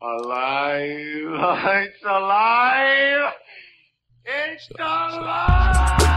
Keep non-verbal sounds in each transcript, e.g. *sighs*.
Alive! *laughs* It's alive! It's alive!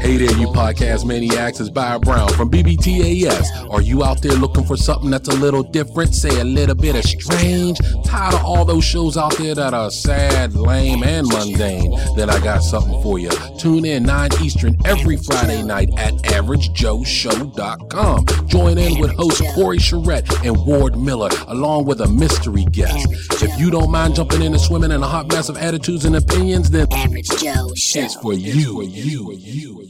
Hey there, you podcast maniacs. It's Byron Brown from BBTAS. Are you out there looking for something that's a little different? Say a little bit of strange? Tired of all those shows out there that are sad, lame, and mundane? Then I got something for you. Tune in 9 Eastern every Friday night at AverageJoeShow.com. Join in with host Corey Charette and Ward Miller, along with a mystery guest. If you don't mind jumping in and swimming in a hot mess of attitudes and opinions, then Average Joe Show. it's for you, for you, for you,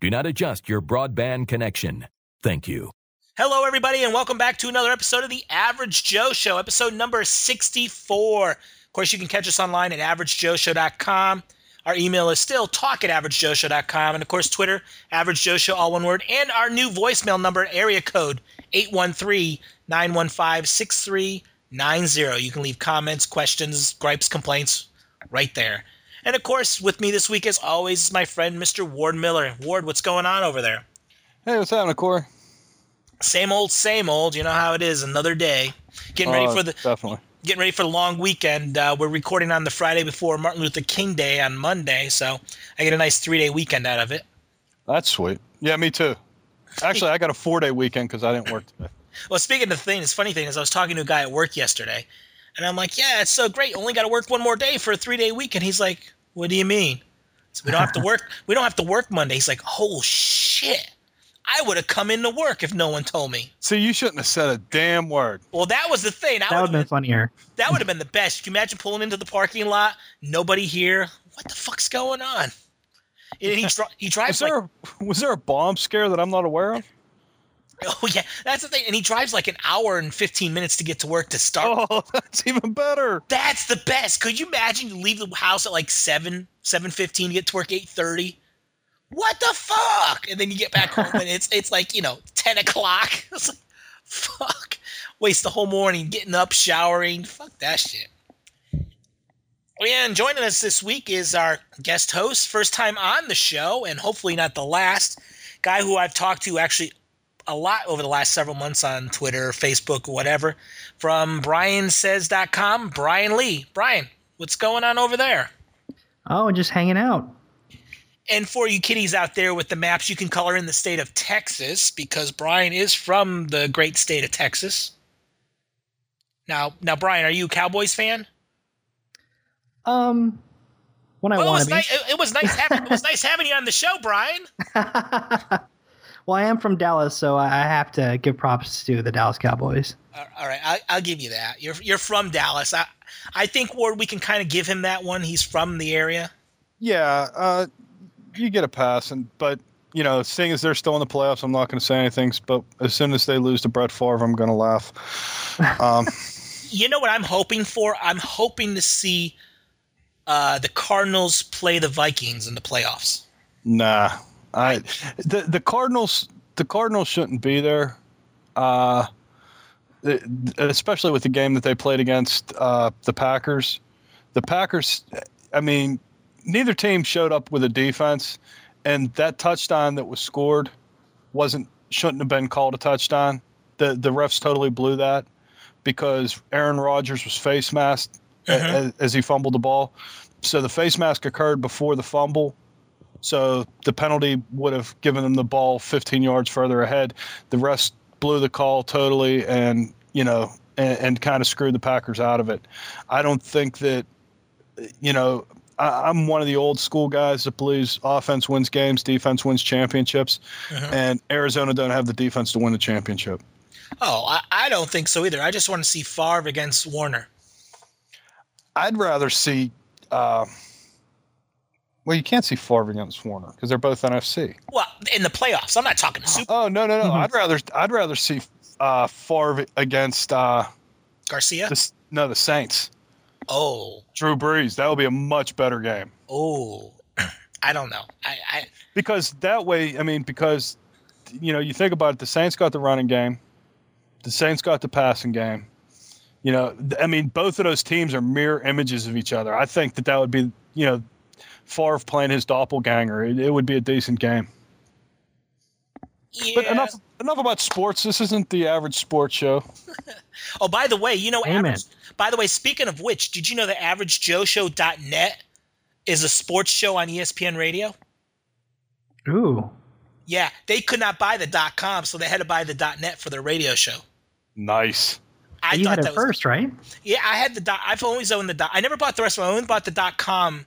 do not adjust your broadband connection. Thank you. Hello, everybody, and welcome back to another episode of the Average Joe Show, episode number 64. Of course, you can catch us online at averagejoeshow.com. Our email is still talk at averagejoeshow.com. And of course, Twitter, Average Joe Show, all one word. And our new voicemail number, area code 813 915 6390. You can leave comments, questions, gripes, complaints right there. And of course, with me this week, as always, is my friend, Mr. Ward Miller. Ward, what's going on over there? Hey, what's happening, Corey? same old, same old. You know how it is. Another day. Getting ready Oh, for the definitely. getting ready for the long weekend. Uh, we're recording on the Friday before Martin Luther King Day on Monday, so I get a nice three day weekend out of it. That's sweet. Yeah, me too. Actually, I got a four day weekend because I didn't work today. Well, speaking of things, funny thing is I was talking to a guy at work yesterday, and I'm like, "Yeah, it's so great. Only got to work one more day for a three day weekend." He's like, "What do you mean?" So we don't have to work. *laughs* We don't have to work Monday. He's like, "Oh shit." I would have come into work if no one told me. So you shouldn't have said a damn word. Well, that was the thing. That would have been funnier. That would have been the best. Can you imagine pulling into the parking lot, nobody here? What the fuck's going on? And he, *laughs* dri- he Was drives like, there, a, was there a bomb scare that I'm not aware of? *laughs* oh yeah, that's the thing. And he drives like an hour and 15 minutes to get to work to start. Oh, *laughs* that's even better. That's the best. Could you imagine you leave the house at like 7, 7.15 to get to work 8.30? What the fuck? And then you get back home and it's it's like, you know, 10 o'clock. *laughs* It's like, fuck. Waste the whole morning getting up, showering. Fuck that shit. And joining us this week is our guest host, first time on the show, and hopefully not the last. Guy who I've talked to actually a lot over the last several months on Twitter, Facebook, whatever. From BryanSays.com, Bryan Lee. Bryan, what's going on over there? Oh, just hanging out. And for you kiddies out there with the maps, you can color in the state of Texas because Bryan is from the great state of Texas. Now, now, Bryan, are you a Cowboys fan? Um, when I Well, want was to be. nice. It, it was nice having. It was nice *laughs* having you on the show, Bryan. *laughs* well, I am from Dallas, so I I have to give props to the Dallas Cowboys. All all right, I, I'll give you that. You're you're from Dallas. I I think Ward, we can kind of give him that one. He's from the area. Yeah, uh, you get a pass, and but you know, seeing as they're still in the playoffs, I'm not going to say anything. But as soon as they lose to Brett Favre, I'm going to laugh. *laughs* Um, You know what I'm hoping for? I'm hoping to see uh, the Cardinals play the Vikings in the playoffs. Nah, I the the Cardinals the Cardinals shouldn't be there, uh, especially with the game that they played against uh, the Packers. The Packers, I mean, neither team showed up with a defense, and that touchdown that was scored wasn't shouldn't have been called a touchdown. The the refs totally blew that because Aaron Rodgers was face masked a- Mhm. as, as he fumbled the ball. So the face mask occurred before the fumble. So the penalty would have given them the ball 15 yards further ahead. The rest blew the call totally, and you know, and, and kind of screwed the Packers out of it. I don't think that, you know, I, I'm one of the old school guys that believes offense wins games, defense wins championships, Mhm. and Arizona don't have the defense to win the championship. Oh, I, I don't think so either. I just want to see Favre against Warner. I'd rather see. Uh, well, you can't see Favre against Warner because they're both NFC. Well, in the playoffs. I'm not talking Super. Oh no no no! Mhm. I'd rather I'd rather see uh, Favre against uh, Garcia. the, no the Saints. Oh, Drew Brees. That would be a much better game oh, *clears throat* I don't know. I, I because that way, I mean, because you know, you think about it, the Saints got the running game, the Saints got the passing game. You know, I mean, both of those teams are mirror images of each other. I think that that would be, you know, Favre playing his doppelganger. It, it would be a decent game. yeah. But enough, enough about sports. This isn't the average sports show. *laughs* Oh, by the way, you know, Amen. average, by the way, speaking of which, did you know that AverageJoeShow.net is a sports show on ESPN Radio? Ooh. Yeah, they could not buy the dot .com, so they had to buy the dot .net for their radio show. Nice. I you thought had that it was first, right? Yeah, I had the dot. I've always owned the dot. I never bought the rest of them. I only bought the dot com,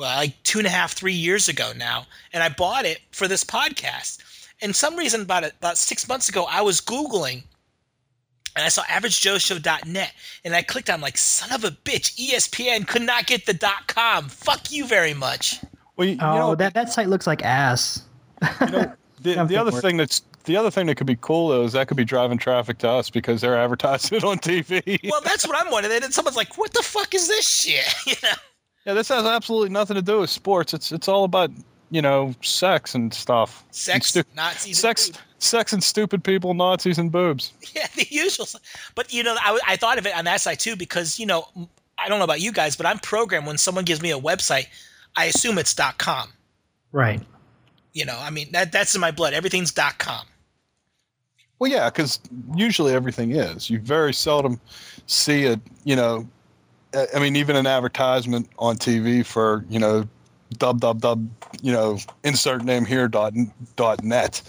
well, like two and a half, three years ago now, and I bought it for this podcast. And some reason about it, about six months ago, I was googling, and I saw AverageJoeShow.net, and I clicked on like son of a bitch. ESPN could not get the dot com. Fuck you very much. Well, you, you Oh, know, that, that site looks like ass. you know, *laughs* the, the other thing that's the other thing that could be cool though is that could be driving traffic to us because they're advertising it on TV. Well, that's what I'm wondering. And someone's like, "What the fuck is this shit?" *laughs* You know. Yeah, this has absolutely nothing to do with sports. It's it's all about you know sex and stuff. And Sex, stu- Nazis, and sex, food. sex and stupid people, Nazis and boobs. *laughs* Yeah, the usual. But you know, I, I thought of it on that side too because you know, I don't know about you guys, but I'm programmed when someone gives me a website, I assume it's .com. Right. You know, I mean that that's in my blood. Everything's .com. Well, yeah, because usually everything is. You very seldom see a you know, I I mean even an advertisement on TV for you know, dub dub dub you know insert name here dot dot net.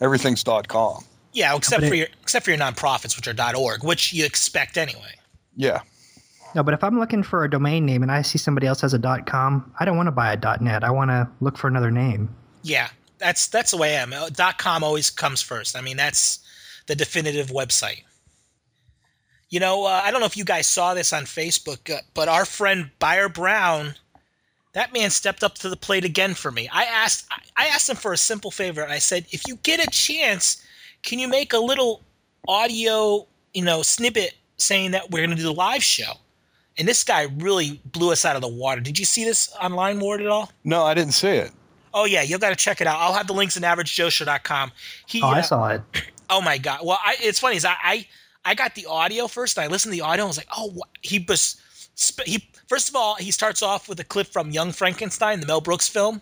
Everything's dot com. Yeah, except but for your except for your nonprofits, which are dot .org, which you expect anyway. Yeah. No, but if I'm looking for a domain name and I see somebody else has a dot .com, I don't want to buy a dot .net. I want to look for another name. Yeah, that's that's the way I am. Dot .com always comes first. I mean, that's the definitive website. You know, uh, I don't know if you guys saw this on Facebook, uh, but our friend Buyer Brown, that man stepped up to the plate again for me. I asked I- I asked him for a simple favor. I said, if you get a chance, can you make a little audio, you know, snippet saying that we're going to do the live show? And this guy really blew us out of the water. Did you see this online, Ward, at all? No, I didn't see it. Oh yeah, you got to check it out. I'll have the links in averagejoeshow.com. He, Oh, I uh, saw it. *clears throat* oh my god. Well, I, it's funny is I, I I got the audio first. And I listened to the audio. and I was like, oh, wha- he was sp- he. First of all, he starts off with a clip from Young Frankenstein, the Mel Brooks film,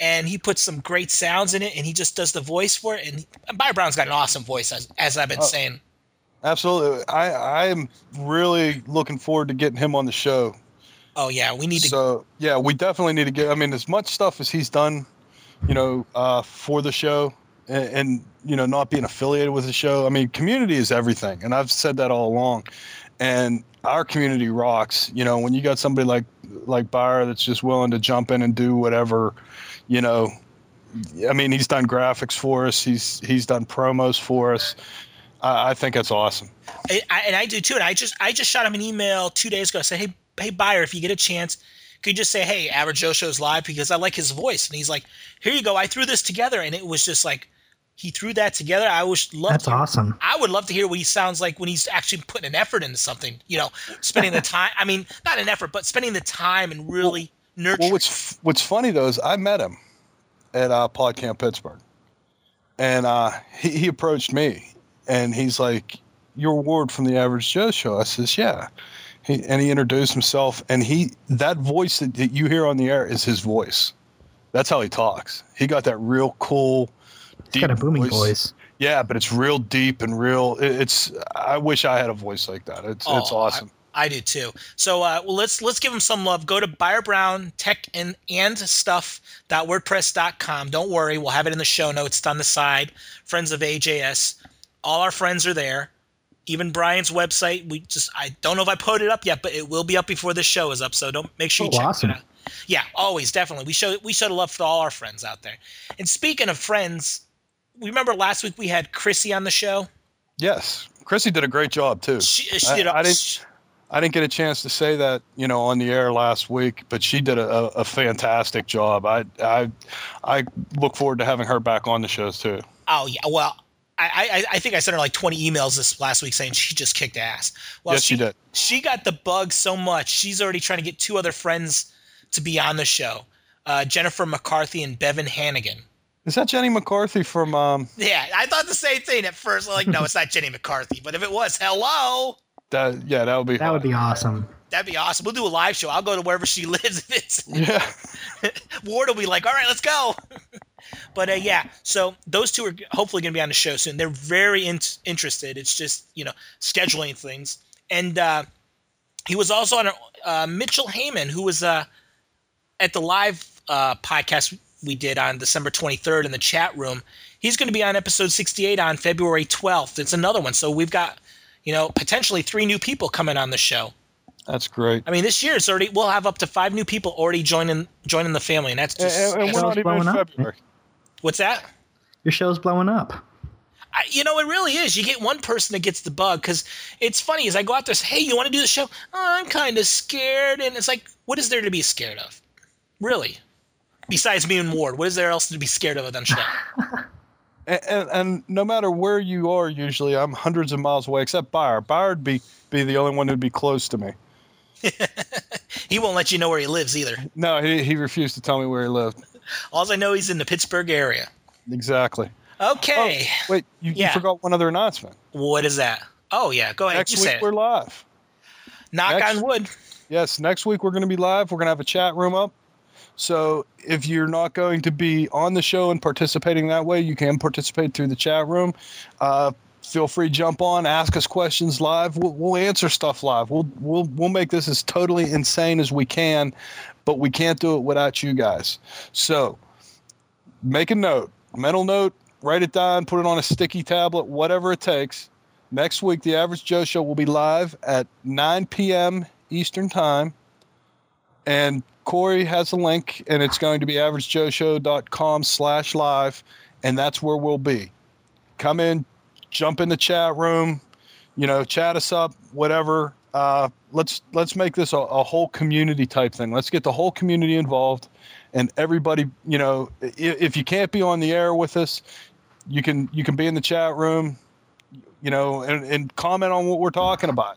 and he puts some great sounds in it, and he just does the voice for it. And, and Buyer Brown's got an awesome voice, as, as I've been Oh. saying. Absolutely. I I am really looking forward to getting him on the show. Oh yeah, we need to. So yeah, we definitely need to get. I mean, as much stuff as he's done, you know, uh, for the show, and, and you know, not being affiliated with the show. I mean, community is everything, and I've said that all along. And our community rocks. You know, when you got somebody like like Byer that's just willing to jump in and do whatever, you know. I mean, he's done graphics for us. He's he's done promos for us. I, I think that's awesome. I, I, and I do too. And I just I just shot him an email two days ago. I said, hey hey buyer, if you get a chance, could you just say, hey, Average Joe Show's live because I like his voice. And he's like, here you go. I threw this together, and it was just like he threw that together. I wish love. That's to, awesome. I would love to hear what he sounds like when he's actually putting an effort into something. You know, spending the *laughs* time. I mean, not an effort, but spending the time and really nurturing. Well, what's what's funny though is I met him at uh, PodCamp Pittsburgh, and uh, he, he approached me, and he's like, "You're Ward from the Average Joe Show." I says, "Yeah," he, and he introduced himself, and he that voice that, that you hear on the air is his voice. That's how he talks. He got that real cool, It's got a booming voice. Yeah, but it's real deep and real. It's. I wish I had a voice like that. It's it's Oh, awesome. I do too. So uh, well, let's let's give him some love. Go to Buyer Brown Tech and and stuff.wordpress.com. Don't worry, we'll have it in the show notes. It's on the side. Friends of AJS. All our friends are there. Even Bryan's website. We just I don't know if I put it up yet, but it will be up before the show is up. So don't make sure you Oh, check awesome. it out. Yeah, always definitely. We show we show the love for all our friends out there. And speaking of friends, we remember last week we had Chrissy on the show. yes, Chrissy did a great job too. She, she I- did. a- I didn't- I didn't get a chance to say that, you know, on the air last week, but she did a, a, fantastic job. I, I, I look forward to having her back on the shows too. Oh yeah, well, I, I I think I sent her like 20 emails this last week saying she just kicked ass. Well, yes, she you did. she got the bug so much she's already trying to get two other friends to be on the show uh, jennifer mccarthy and bevan hannigan Is that Jenny McCarthy from? Um, yeah i thought the same thing at first I'm like no it's not jenny mccarthy but if it was hello that yeah, that would be. That would be awesome. that'd be awesome we'll do a live show i'll go to wherever she *laughs* lives if it's Yeah. *laughs* ward will be like all right let's go *laughs* but uh, yeah so those two are hopefully going to be on the show soon they're very in- interested it's just you know scheduling things and uh, he was also on uh, mitchell heyman who was uh, at the live uh, podcast we did on December 23rd in the chat room. He's going to be on episode 68 on February 12th. It's another one. So we've got, you know, potentially three new people coming on the show. That's great. I mean, this year it's already we'll have up to five new people already joining joining the family, and that's just and- and we're not even in blowing up. February. what's that? Your show's blowing up. I, you know, it really is. You get one person that gets the bug because it's funny as I go out there, say, "Hey, you want to do the show?" Oh, I'm kind of scared, and it's like, what is there to be scared of? Really? Besides me and Ward, what is there else to be scared of than show? *laughs* And, and, and no matter where you are, usually I'm hundreds of miles away, except Byard. Byard be be the only one who'd be close to me. *laughs* he won't let you know where he lives either. No, he, he refused to tell me where he lived. All I know, he's in the Pittsburgh area. Exactly. Okay, oh, Wait, you, you forgot one other announcement. what is that? Oh yeah, go ahead. Next you week we're live. Knock next- on wood. Yes, next week we're going to be live. We're going to have a chat room up. So if you're not going to be on the show and participating that way, you can participate through the chat room. Uh, feel free jump on, ask us questions live. We'll, we'll answer stuff live. We'll we'll we'll make this as totally insane as we can, but we can't do it without you guys. So make a note, mental note, write it down, put it on a sticky tablet, whatever it takes. Next week, the Average Joe Show will be live at 9 p.m. Eastern Time. And Corey has a link, and it's going to be averagejoeshow.com slash live, and that's where we'll be. Come in, jump in the chat room, you know, chat us up, whatever. Uh, let's let's make this a, a whole community type thing. Let's get the whole community involved, and everybody. You know, if, if you can't be on the air with us, you can you can be in the chat room, you know, and, and comment on what we're talking about.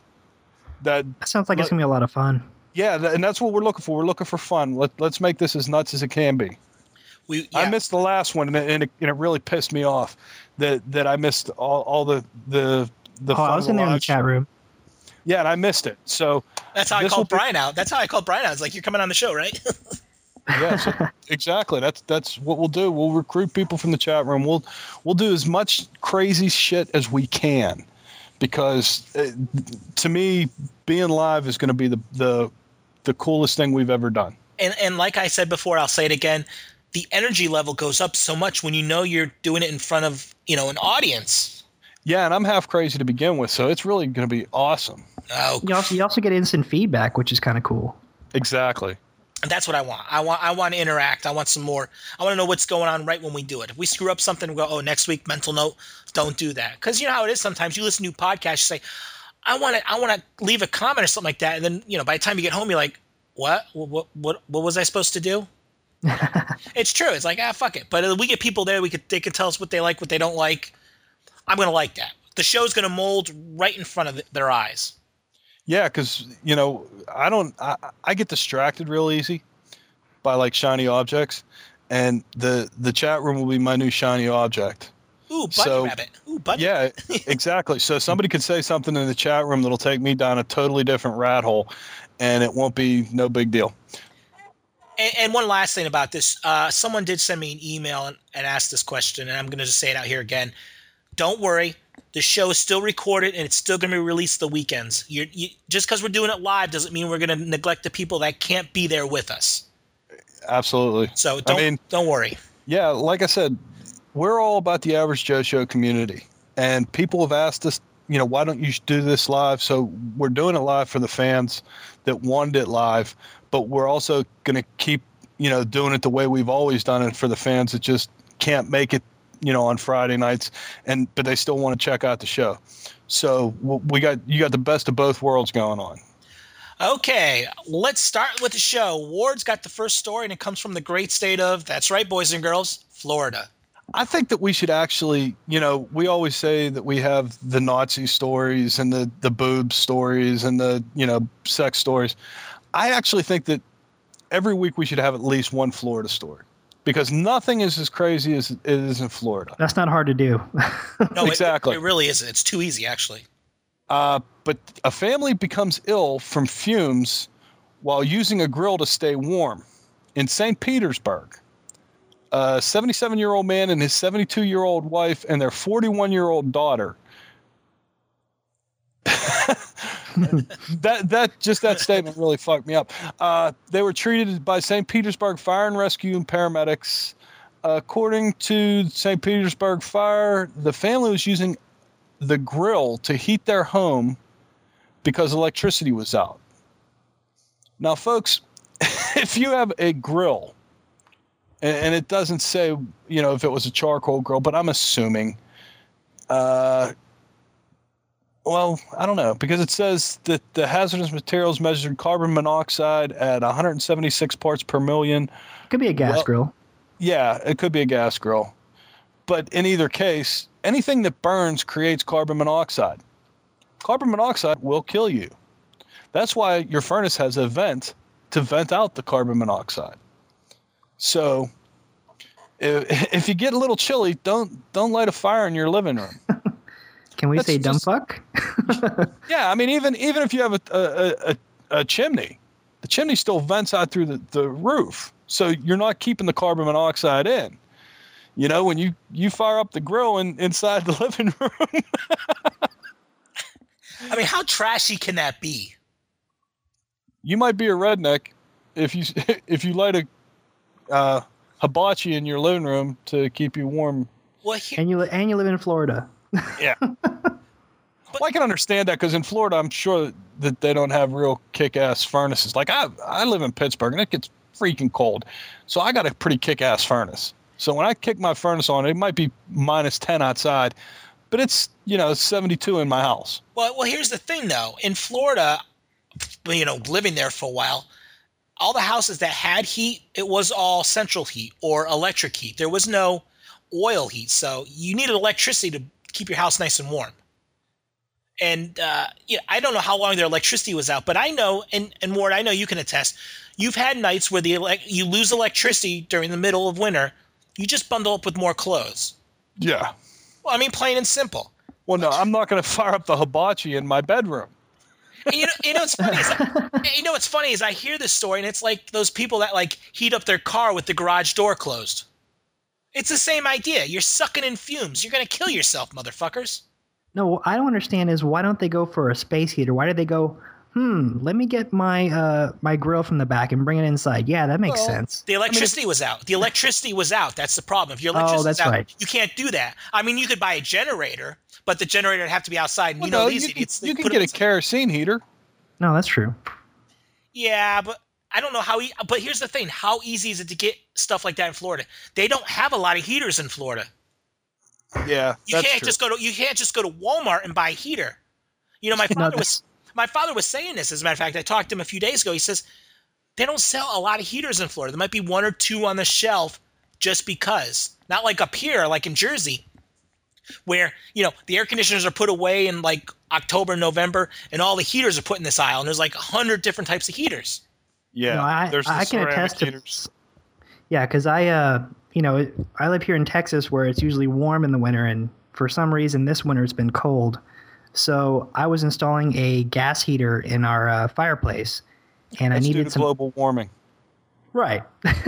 That That sounds like it's gonna be a lot of fun. Yeah, and that's what we're looking for. We're looking for fun. Let, let's make this as nuts as it can be. We, I missed the last one, and it, and it, and it really pissed me off that that I missed all, all the the the. Oh, fun I was in there in the chat room. Yeah, and I missed it. So That's how I called will be- Bryan out. That's how I called Bryan out. It's like you're coming on the show, right? *laughs* yeah, so *laughs* exactly. That's that's what we'll do. We'll recruit people from the chat room. We'll we'll do as much crazy shit as we can, because uh, to me, being live is going to be the the the coolest thing we've ever done. and and like I said before, I'll say it again. The energy level goes up so much when you know you're doing it in front of you know an audience. Yeah, and I'm half crazy to begin with, so it's really going to be awesome. Oh, You also you also get instant feedback, which is kind of cool. Exactly. that's what I want. I want I want to interact. I want some more. I want to know what's going on right when we do it. If we screw up something, we go, oh, next week, mental note, don't do that. Because you know how it is. Sometimes you listen to podcasts, you say, I want to I want to leave a comment or something like that, and then you know by the time you get home, you're like, what what what what was I supposed to do? *laughs* it's true. It's like ah, fuck it. But we get people there. We could they can tell us what they like, what they don't like. I'm gonna like that. The show's gonna mold right in front of their eyes. Yeah, because you know, I don't. I, I get distracted real easy by like shiny objects, and the the chat room will be my new shiny object. Ooh, bunny So- rabbit. Ooh, bunny. Yeah, *laughs* exactly. So somebody could say something in the chat room that'll take me down a totally different rat hole, and it won't be no big deal. And, and one last thing about this, uh, someone did send me an email and, and asked this question, and I'm going to just say it out here again. Don't worry, the show is still recorded and it's still going to be released the weekends. You're, you, just because we're doing it live doesn't mean we're going to neglect the people that can't be there with us. Absolutely. So don't mean- don't worry. Yeah, like I said, we're all about the average Joe Show community, and people have asked us, you know, why don't you do this live? So we're doing it live for the fans that wanted it live, but we're also going to keep, you know, doing it the way we've always done it for the fans that just can't make it, you know, on Friday nights, and but they still want to check out the show. So we got you got the best of both worlds going on. Okay, let's start with the show. Ward's got the first story, and it comes from the great state of, that's right, boys and girls, Florida. I think that we should actually, you know, we always say that we have the Nazi stories and the the boob stories and the you know sex stories. I actually think that every week we should have at least one Florida story because nothing is as crazy as it is in Florida. That's not hard to do. No, it- Exactly. It, really isn't. It's too easy, actually. Uh, but a family becomes ill from fumes while using a grill to stay warm in St. Petersburg. A 77 year old man and his 72 year old wife and their 41 year old daughter. *laughs* that that just that statement really fucked me up. Uh, they were treated by St. Petersburg Fire and Rescue and paramedics. according to St. Petersburg Fire, the family was using the grill to heat their home because electricity was out. Now, folks, *laughs* if you have a grill, and, and it doesn't say, you know, if it was a charcoal grill, but I'm assuming, uh, well, I don't know, because it says that the hazardous materials measured carbon monoxide at 176 parts per million. Could be a gas Well- grill. Yeah, it could be a gas grill. But in either case, anything that burns creates carbon monoxide. Carbon monoxide will kill you. That's why your furnace has a vent to vent out the carbon monoxide. So if, *laughs* if you get a little chilly, don't don't light a fire in your living room. *laughs* Can we That's say dumb just- fuck? *laughs* Yeah, I mean even even if you have a a, a, a chimney, the chimney still vents out through the, the roof. So you're not keeping the carbon monoxide in. You know, when you you fire up the grill in, inside the living room, I mean, how trashy can that be? you might be a redneck if you if you light a uh, hibachi in your living room to keep you warm. Well, here, and you li- and you live in Florida. Yeah. *laughs* well, I can understand that because in Florida, I'm sure that they don't have real kick-ass furnaces. Like I, I live in Pittsburgh, and it gets freaking cold, so I got a pretty kick-ass furnace. So when I kick my furnace on, it might be minus ten outside, but it's you know 72 in my house. well, well, here's the thing, though. In Florida, you know, living there for a while, all the houses that had heat, it was all central heat or electric heat. There was no oil heat, so you needed electricity to keep your house nice and warm. And uh, yeah, I don't know how long their electricity was out, but I know, and and Ward, I know you can attest. You've had nights where the elec you lose electricity during the middle of winter. You just bundle up with more clothes. Yeah. Well, I mean, plain and simple. Well, no, I'm not going *laughs* to fire up the hibachi in my bedroom. And you know, you know what's funny is *laughs* you know what's funny is I hear this story and it's like those people that like heat up their car with the garage door closed. It's the same idea. You're sucking in fumes. You're gonna kill yourself, motherfuckers. No, what I don't understand is why don't they go for a space heater? Why do they go? Hmm, let me get my uh my grill from the back and bring it inside. Yeah, that makes Well, sense. The electricity was out. The electricity was out. That's the problem. If your Oh, electricity that's out, right. you can't do that. I mean, you could buy a generator, but the generator would have to be outside. And Well, you know no, these you, can- idiots. they you can get a kerosene heater. No, that's true. Yeah, but I don't know how. E- but here's the thing: how easy is it to get stuff like that in Florida? They don't have a lot of heaters in Florida. Yeah, You that's can't true. just go to you can't just go to Walmart and buy a heater. You know, my *laughs* No, father was my father was saying this. As a matter of fact, I talked to him a few days ago. He says they don't sell a lot of heaters in Florida. There might be one or two on the shelf just because. Not like up here, like in Jersey, where you know the air conditioners are put away in like October, November, and all the heaters are put in this aisle. And there's like a hundred different types of heaters. Yeah, No, I, there's the I can ceramic attest to. heaters. Yeah, because I, uh, you know, I live here in Texas where it's usually warm in the winter, and for some reason this winter it's been cold. So I was installing a gas heater in our uh, fireplace, and I needed to some. global warming. Right.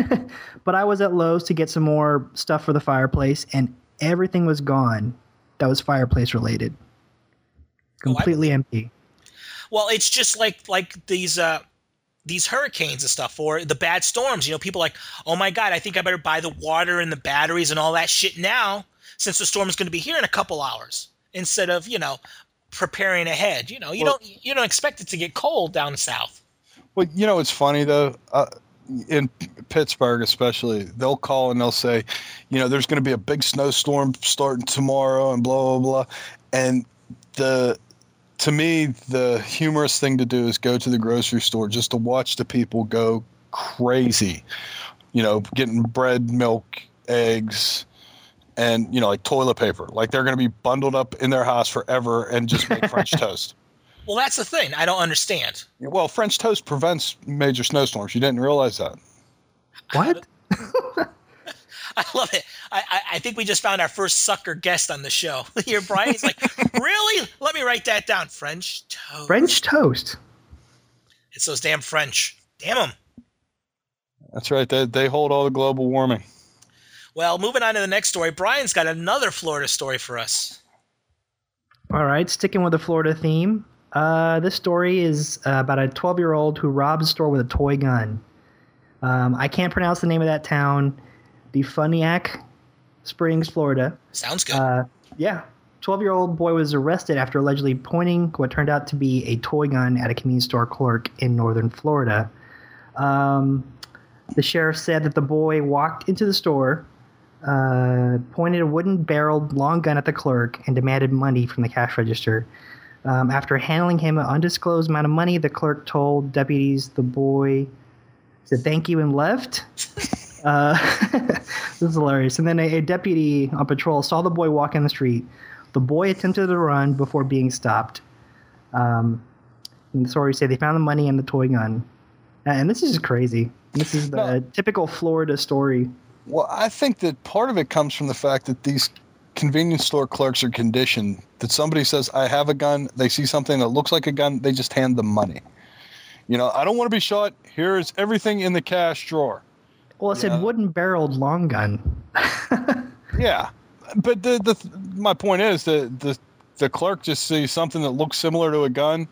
*laughs* but I was at Lowe's to get some more stuff for the fireplace, and everything was gone that was fireplace related. Oh, Completely empty. Well, it's just like like these uh these hurricanes and stuff or the bad storms. You know, people are like, oh my god, I think I better buy the water and the batteries and all that shit now since the storm is going to be here in a couple hours instead of you know preparing ahead. You know, you Well- don't you don't expect it to get cold down south. Well, you know, it's funny though. Uh, in Pittsburgh, especially, they'll call and they'll say, you know, there's going to be a big snowstorm starting tomorrow, and blah blah blah. And the to me, the humorous thing to do is go to the grocery store just to watch the people go crazy. You know, getting bread, milk, eggs, and you know like toilet paper like they're going to be bundled up in their house forever and just make french *laughs* toast Well, that's the thing. I don't understand. well french toast prevents major snowstorms you didn't realize that What? *laughs* I love it. I, I, I think we just found our first sucker guest on the show. *laughs* Here, Bryan's like, really? Let me write that down. French toast. French toast. It's those damn French. Damn them. that's right they, they hold all the global warming Well, moving on to the next story. Bryan's got another Florida story for us. All right, sticking with the Florida theme. Uh, this story is uh, about a 12 year old who robbed a store with a toy gun. Um, I can't pronounce the name of that town. DeFuniak Springs, Florida. Sounds good. Uh, yeah. 12 year old boy was arrested after allegedly pointing what turned out to be a toy gun at a convenience store clerk in northern Florida. Um, the sheriff said that the boy walked into the store, uh, pointed a wooden barreled long gun at the clerk, and demanded money from the cash register. Um, after handing him an undisclosed amount of money, the clerk told deputies the boy said thank you and left. *laughs* Uh, *laughs* this is hilarious. And then a, a deputy on patrol saw the boy walk in the street. The boy attempted to run before being stopped. Um, and the story say they found the money and the toy gun. And this is just crazy. This is the No. typical Florida story. Well, I think that part of it comes from the fact that these convenience store clerks are conditioned that somebody says, I have a gun, they see something that looks like a gun, they just hand them money. You know, I don't want to be shot. Here is everything in the cash drawer. Well, it Yeah. said wooden barreled long gun. *laughs* Yeah. But the, the my point is that the the clerk just sees something that looks similar to a gun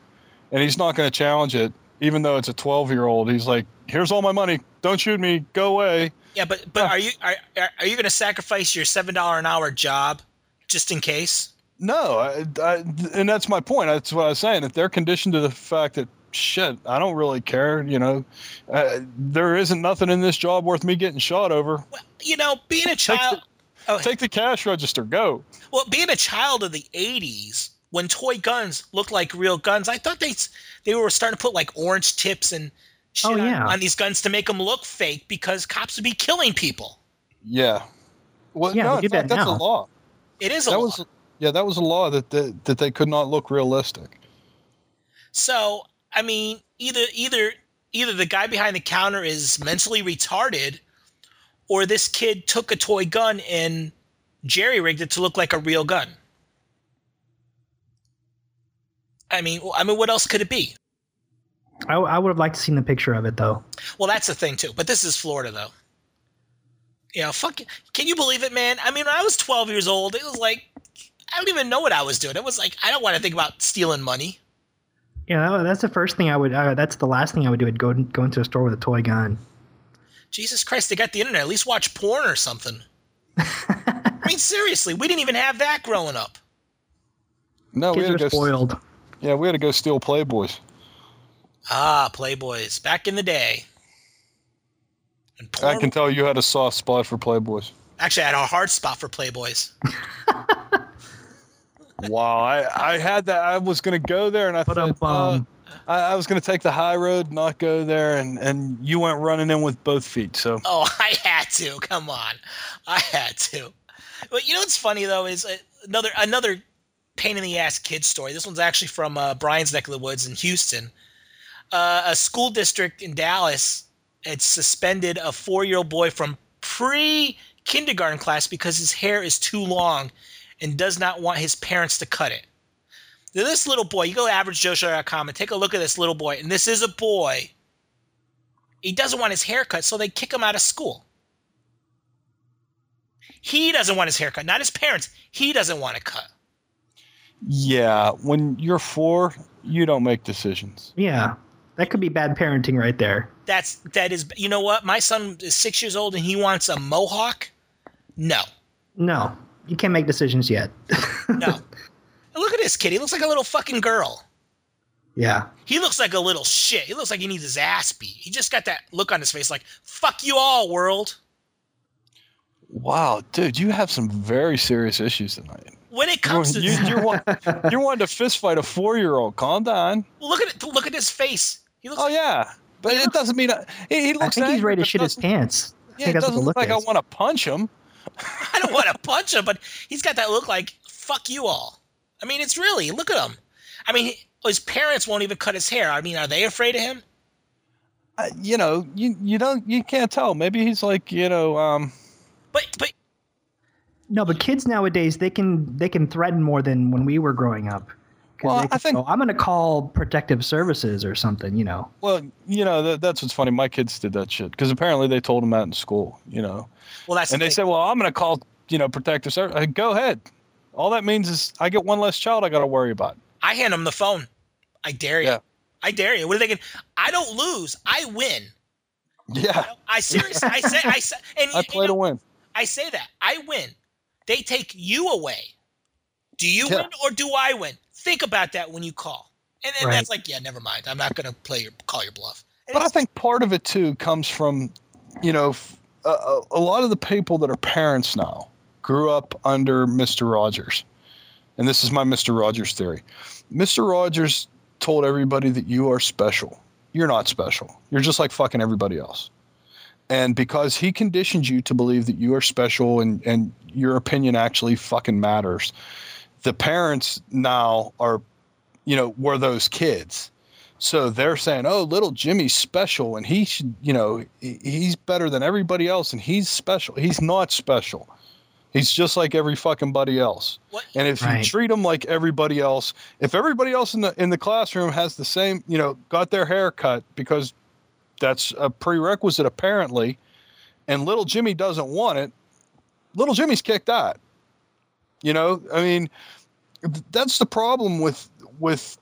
and he's not going to challenge it even though it's a 12 year old. He's like, here's all my money. Don't shoot me. Go away. Yeah, but but are you are, are- are you going to sacrifice your seven dollar an hour job just in case? No, I, I, and that's my point. That's what I was saying. That they're conditioned to the fact that shit, I don't really care. You know, uh, there isn't nothing in this job worth me getting shot over. Well, you know, being a child. oh, Take the cash register, go. Well, being a child of the '80s, when toy guns looked like real guns, I thought they they were starting to put like orange tips and Oh, shit Oh, on- yeah. on, these guns to make them look fake because cops would be killing people. Yeah. Well, Yeah, no, they fact, that that's now. a law. It is a That law. was yeah, that was a law that that, that they could not look realistic. So, I mean, either either either the guy behind the counter is mentally retarded, or this kid took a toy gun and jerry rigged it to look like a real gun. I mean, I mean, what else could it be? I, I would have liked to seen the picture of it though. Well, that's the thing too. But this is Florida, though. You know, fuck. Can you believe it, man? I mean, when I was 12 years old, it was like I don't even know what I was doing. It was like I don't want to think about stealing money. Yeah, that's the first thing I would. Uh, that's the last thing I would do. Would go go into a store with a toy gun. Jesus Christ, they got the internet. At least watch porn or something. *laughs* I mean, seriously, we didn't even have that growing up. No, we Kids had to go. spoiled. Yeah, we had to go steal Playboys. Ah, Playboys, back in the day. And porn, I can tell you had a soft spot for Playboys. actually, I had a hard spot for Playboys. *laughs* wow, I, I had that. I was going to go there, and I But thought um, uh, I, I was going to take the high road, not go there, and and you went running in with both feet. So Oh, *laughs* I had to. Come on, I had to. But you know what's funny though is uh, another another pain in the ass kid story. This one's actually from uh, Bryan's neck of the woods in Houston. Uh, a school district in Dallas had suspended a four year old boy from pre kindergarten class because his hair is too long and does not want his parents to cut it. Now, this little boy, you go to averagejoeshow.com and take a look at this little boy, and this is a boy. He doesn't want his hair cut, so they kick him out of school. He doesn't want his hair cut, not his parents. He doesn't want to cut. yeah, when you're four, you don't make decisions. yeah, that could be bad parenting right there. That's that is. You know what? My son is six years old and he wants a mohawk. No, No, you can't make decisions yet. *laughs* no. Look at this kid. He looks like a little fucking girl. yeah, He looks like a little shit. He looks like he needs his ass beat. He just got that look on his face, like "fuck you all, world." Wow, dude, you have some very serious issues tonight. When it You're, comes to you, you're, want, *laughs* you're wanting to fist fight a four year old. Calm down. look at it, look at his face. He looks. Oh yeah, but it doesn't mean I, he, he I looks. think he's ready to shit his doesn't- pants. I Yeah, think it doesn't look look like I want to punch him. *laughs* I don't want to punch him, but he's got that look like fuck you all. I mean, it's really look at him. I mean, his parents won't even cut his hair. I mean, are they afraid of him? Uh, you know, you you don't you can't tell. Maybe he's like you know, um, But but No, but kids nowadays they can they can threaten more than when we were growing up. 'Cause Well, I think- go, I'm going to call protective services or something. You know. well, you know, that, that's what's funny. My kids did that shit because apparently they told them that in school. You know, well, that's and the they thing. said, well, I'm going to call you know protective service. I, go ahead. All that means is I get one less child I got to worry about. I hand them the phone. I dare you. Yeah. I dare you. What are they gonna? I don't lose. I win. Yeah, I seriously. I say. I say. *laughs* And I you play to win. I say that I win. They take you away. Do you Yeah. win or do I win? Think about that when you call. And then Right. that's like, yeah, never mind. I'm not going to play your call your bluff. And But I think part of it too comes from, you know, f- a, lot of the people that are parents now grew up under Mr. Rogers. And this is my Mr. Rogers theory. Mr. Rogers told everybody that you are special. You're not special. You're just like fucking everybody else. And because he conditioned you to believe that you are special and, and your opinion actually fucking matters, the parents now are, you know, were those kids. So they're saying, "Oh, little Jimmy's special, and he should, you know, he's better than everybody else, and he's special. He's not special. He's just like every fucking buddy else. What? And if Right. you treat him like everybody else, if everybody else in the in the classroom has the same, you know, got their hair cut because that's a prerequisite apparently, and little Jimmy doesn't want it, little Jimmy's kicked out. You know, I mean, that's the problem with with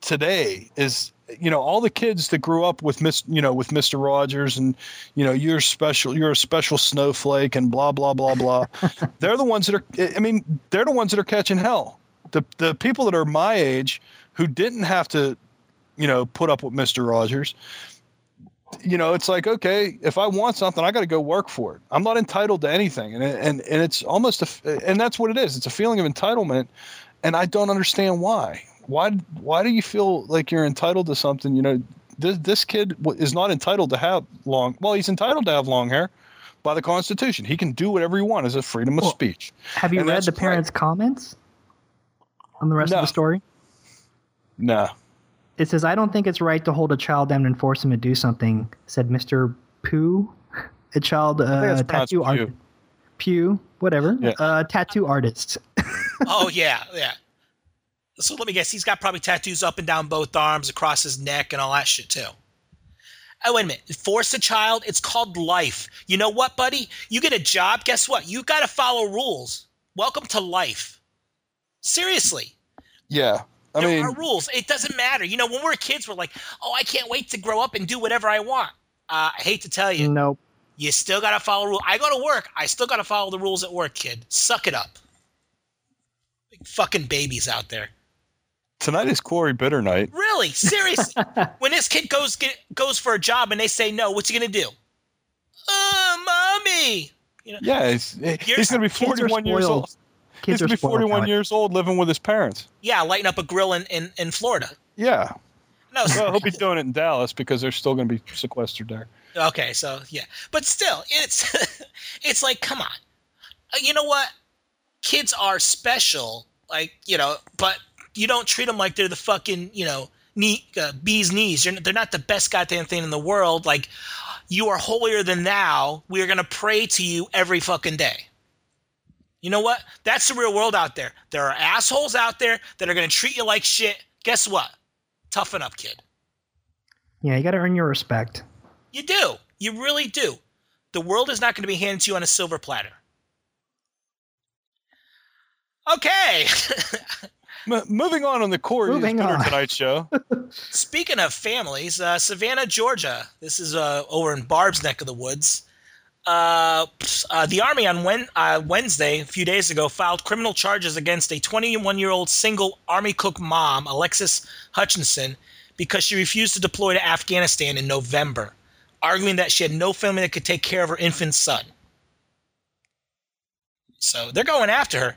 today is you know all the kids that grew up with Miss you know with Mr. Rogers and you know you're special you're a special snowflake and blah blah blah blah *laughs* they're the ones that are I mean they're the ones that are catching hell the the people that are my age who didn't have to you know put up with Mr. Rogers you know it's like okay if I want something I got to go work for it I'm not entitled to anything and and and it's almost a and that's what it is it's a feeling of entitlement and I don't understand why. Why? Why do you feel like you're entitled to something? You know, this this kid is not entitled to have long. Well, he's entitled to have long hair by the Constitution. He can do whatever he wants as a freedom of Well, speech. Have you And read the right. parents' comments on the rest of the story? No. It says, "I don't think it's right to hold a child down and force him to do something," said Mister Pooh, *laughs* a child uh, tattoo artist. Pew, whatever, Yeah. uh, tattoo artist. *laughs* oh yeah, yeah. So let me guess. He's got probably tattoos up and down both arms, across his neck, and all that shit too. Oh wait a minute. Force a child. It's called life. You know what, buddy? You get a job. Guess what? You got to follow rules. Welcome to life. Seriously. Yeah. I there mean, are rules. It doesn't matter. You know, when we're kids, we're like, oh, I can't wait to grow up and do whatever I want. Uh, I hate to tell you, nope. You still got to follow rules. I go to work. I still got to follow the rules at work, kid. Suck it up. Big fucking babies out there. tonight is Corey Bitter night. Really? Seriously? *laughs* when this kid goes get, goes for a job and they say no, what's he gonna do? Uh, mommy. You know, Yeah, he's, he's going to be 41 years spoiled. old. He's going to be 41 Alex. years old living with his parents. yeah, lighting up a grill in, in, in Florida. Yeah. No, Well, I hope *laughs* he's doing it in Dallas because they're still going to be sequestered there. Okay, so yeah, but still, it's *laughs* it's like, come on, Uh, you know what? Kids are special, like you know, but you don't treat them like they're the fucking you know knee, uh, bee's knees. You're, they're not the best goddamn thing in the world. Like you are holier than thou. We are gonna pray to you every fucking day. You know what? That's the real world out there. There are assholes out there that are gonna treat you like shit. Guess what? Toughen up, kid. Yeah, you got to earn your respect. You do. You really do. The world is not going to be handed to you on a silver platter. Okay. *laughs* M- moving on on the core is Moving on. Tonight show. *laughs* Speaking of families, uh, Savannah, Georgia. This is uh, over in Barb's neck of the woods. Uh, uh, the Army on Wen- uh, Wednesday, a few days ago, filed criminal charges against a 21 year old single Army cook mom, Alexis Hutchinson, because she refused to deploy to Afghanistan in November, arguing that she had no family that could take care of her infant son. So they're going after her.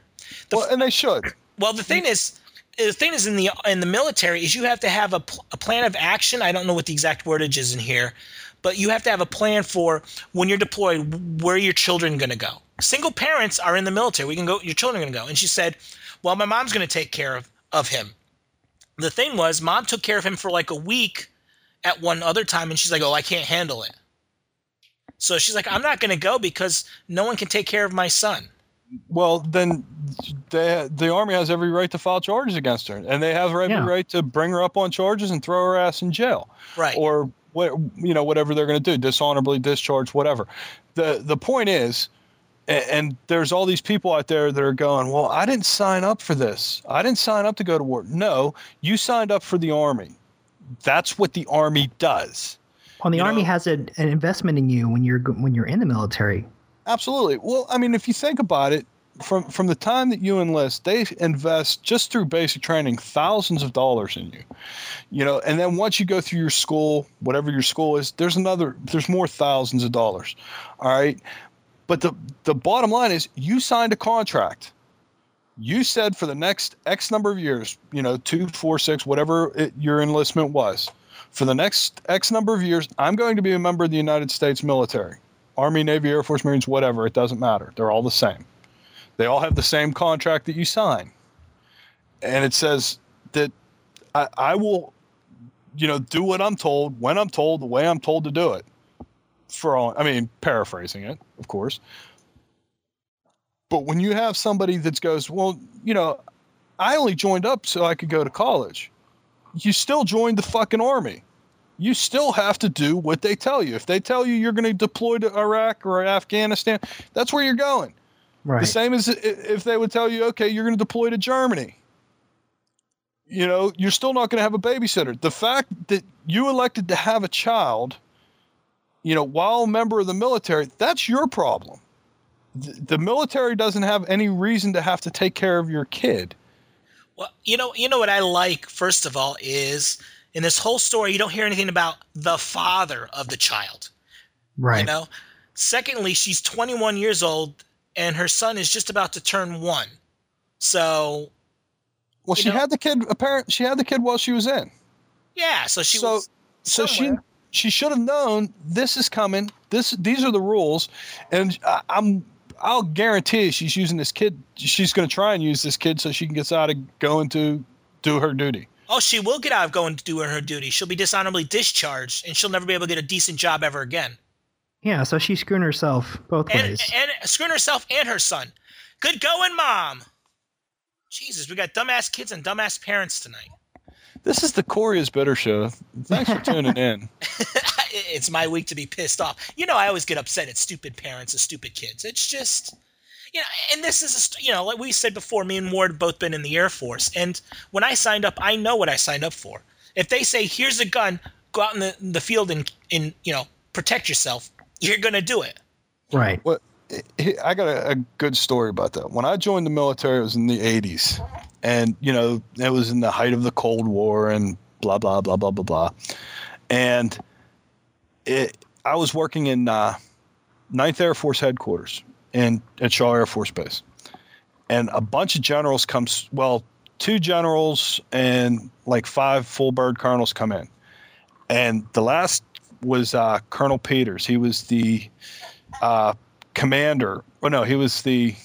The well, and they should. well, the thing is, the thing is in the in the military is you have to have a, pl- a plan of action. I don't know what the exact wordage is in here, but you have to have a plan for when you're deployed, where are your children going to go? single parents are in the military. We can go. Your children are going to go." And she said, "Well, my mom's going to take care of of him." The thing was, mom took care of him for like a week at one other time, and she's like, "Oh, I can't handle it." So she's like, "I'm not going to go because no one can take care of my son." Well, then they, the army has every right to file charges against her, and they have every Yeah. right to bring her up on charges and throw her ass in jail, Right. or what you know whatever they're going to do, dishonorably discharge, whatever. the The point is, and, and there's all these people out there that are going, well, I didn't sign up for this. I didn't sign up to go to war. No, you signed up for the army. That's what the army does. Well, the You army know- has a, an investment in you when you're when you're in the military. Absolutely. Well, I mean, if you think about it, from from the time that you enlist, they invest just through basic training thousands of dollars in you. You know, and then once you go through your school, whatever your school is, there's another there's more thousands of dollars. All right. But the the bottom line is you signed a contract. You said for the next X number of years, you know, two, four, six, whatever it, your enlistment was, for the next X number of years, I'm going to be a member of the United States military. Army, Navy, Air Force, Marines, whatever, it doesn't matter. They're all the same. They all have the same contract that you sign. And it says that I, I will, you know, do what I'm told, when I'm told, the way I'm told to do it. For all, I mean, paraphrasing it, of course. But when you have somebody that goes, well, you know, I only joined up so I could go to college. You still joined the fucking army you still have to do what they tell you. If they tell you you're going to deploy to Iraq or Afghanistan, that's where you're going. Right. The same as if they would tell you, okay, you're going to deploy to Germany. You know, you're still not going to have a babysitter. The fact that you elected to have a child, you know, while a member of the military, that's your problem. The, the military doesn't have any reason to have to take care of your kid. Well, you know, you know what I like first of all is in this whole story you don't hear anything about the father of the child. right. You know. Secondly, she's 21 years old and her son is just about to turn 1. So, Well, she know- had the kid. Apparent, she had the kid while she was in. yeah, so she so was so she she should have known this is coming. This these are the rules, and I, I'm I'll guarantee she's using this kid. She's going to try and use this kid so she can get out of going to do her duty. Oh, she will get out of going to doing her duty. She'll be dishonorably discharged, and she'll never be able to get a decent job ever again. Yeah. So she's screwing herself both And, ways. and screwing herself and her son. Good going, mom. Jesus, we got dumbass kids and dumbass parents tonight. This is the Corey is Bitter show. Thanks for tuning in. *laughs* it's my week to be pissed off. You know, I always get upset at stupid parents and stupid kids. It's just, you know, and this is, a, you know, like we said before, me and Ward both been in the Air Force, and when I signed up, I know what I signed up for. If they say, "Here's a gun, go out in the, in the field and, and you know, protect yourself," you're gonna do it. right. What I got a, a good story about that. When I joined the military, it was in the '80s, and you know it was in the height of the Cold War and blah blah blah blah blah blah. And it, I was working in uh, 9th Air Force headquarters in at Shaw Air Force Base, and a bunch of generals comes. Well, two generals and like five full bird colonels come in, and the last was uh, Colonel Peters. He was the uh, commander. Oh no, he was the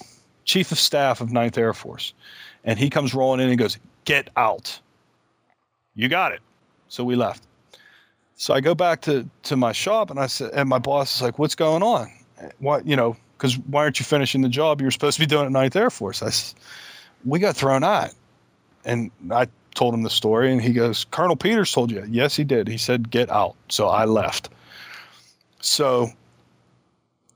chief of staff of 9th Air Force, and he comes rolling in and goes, "Get out." You got it. So we left. So I go back to to my shop and I said, and my boss is like, "What's going on? What you know? Because why aren't you finishing the job you're supposed to be doing at 9th Air Force?" I said, "We got thrown out," and I told him the story, and he goes, "Colonel Peters told you?" Yes, he did. He said, "Get out." So I left. So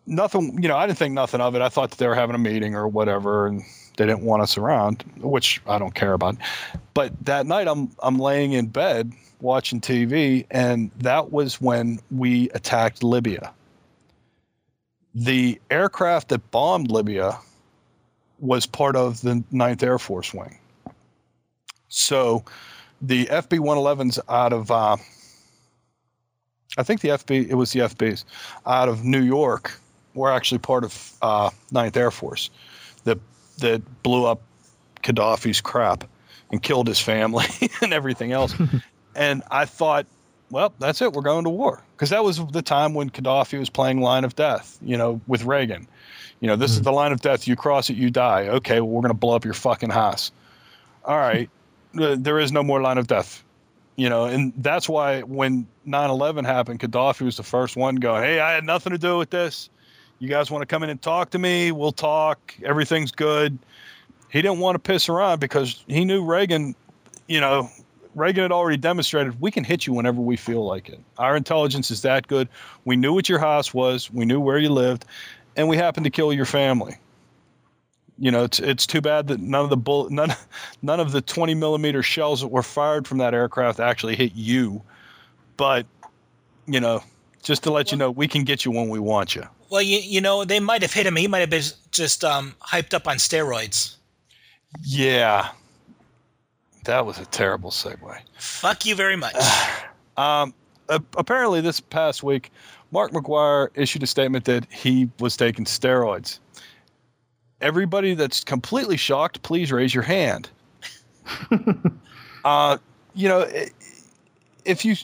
nothing, you know, I didn't think nothing of it. I thought that they were having a meeting or whatever, and they didn't want us around, which I don't care about. But that night, I'm I'm laying in bed watching TV, and that was when we attacked Libya. The aircraft that bombed Libya was part of the 9th Air Force Wing. So the FB 111s out of, uh, I think the FB, it was the FBs out of New York were actually part of uh, 9th Air Force that, that blew up Gaddafi's crap and killed his family *laughs* and everything else. *laughs* and I thought well, that's it. We're going to war because that was the time when Gaddafi was playing line of death. You know, with Reagan. You know, this is the line of death. You cross it, you die. Okay, well, we're going to blow up your fucking house. All right, *laughs* there is no more line of death. You know, and that's why when 9/11 happened, Gaddafi was the first one going, "Hey, I had nothing to do with this. You guys want to come in and talk to me? We'll talk. Everything's good." He didn't want to piss around because he knew Reagan. You know, Reagan had already demonstrated we can hit you whenever we feel like it. Our intelligence is that good. We knew what your house was. We knew where you lived, and we happened to kill your family. You know, it's it's too bad that none of the bull, none *laughs* none of the 20 millimeter shells that were fired from that aircraft actually hit you. But you know, just to let you know, we can get you when we want you. Well, you, you know, they might have hit him. He might have been just um, hyped up on steroids. Yeah, that was a terrible segue. Fuck you very much. *sighs* Um, apparently, this past week, Mark McGwire issued a statement that he was taking steroids. Everybody that's completely shocked, please raise your hand. *laughs* uh, you know, if you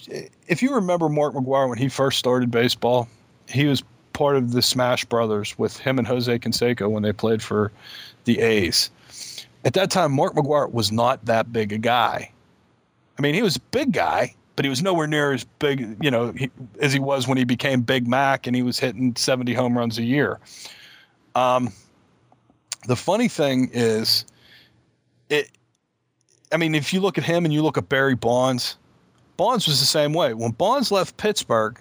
if you remember Mark McGwire when he first started baseball, he was part of the Smash Brothers with him and Jose Canseco when they played for the A's. At that time, Mark McGwire was not that big a guy. I mean, he was a big guy, but he was nowhere near as big, you know, he, as he was when he became Big Mac and he was hitting 70 home runs a year. Um, the funny thing is, it. I mean, if you look at him and you look at Barry Bonds, Bonds was the same way. When Bonds left Pittsburgh,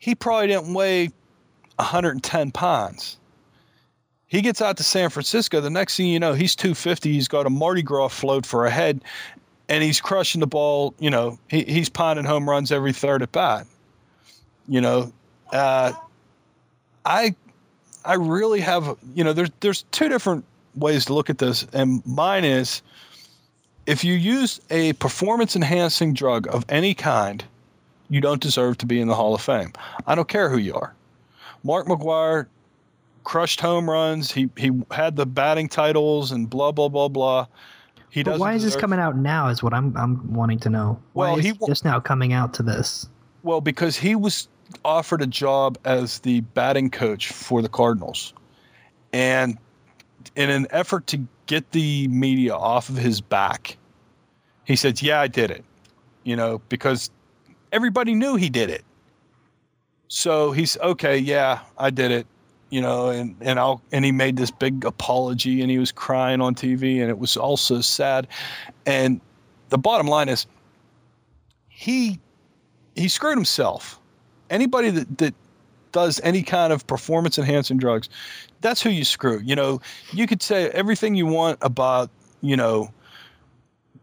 he probably didn't weigh 110 pounds. He gets out to San Francisco. The next thing you know, he's 250. He's got a Mardi Gras float for a head, and he's crushing the ball. You know, he, he's pounding home runs every third at bat. You know, uh, I I really have. You know, there's there's two different ways to look at this, and mine is if you use a performance enhancing drug of any kind, you don't deserve to be in the Hall of Fame. I don't care who you are. Mark McGwire crushed home runs. He he had the batting titles and blah blah blah blah. He But why is this coming out now? Is what I'm I'm wanting to know. Why Well, he he just now coming out to this? Well, because he was offered a job as the batting coach for the Cardinals. And in an effort to get the media off of his back, he said, Yeah, I did it. You know, because everybody knew he did it. So he's okay, yeah, I did it. You know, and, and I'll and he made this big apology and he was crying on TV and it was also sad. And the bottom line is he he screwed himself. Anybody that, that does any kind of performance enhancing drugs, that's who you screw. You know, you could say everything you want about, you know,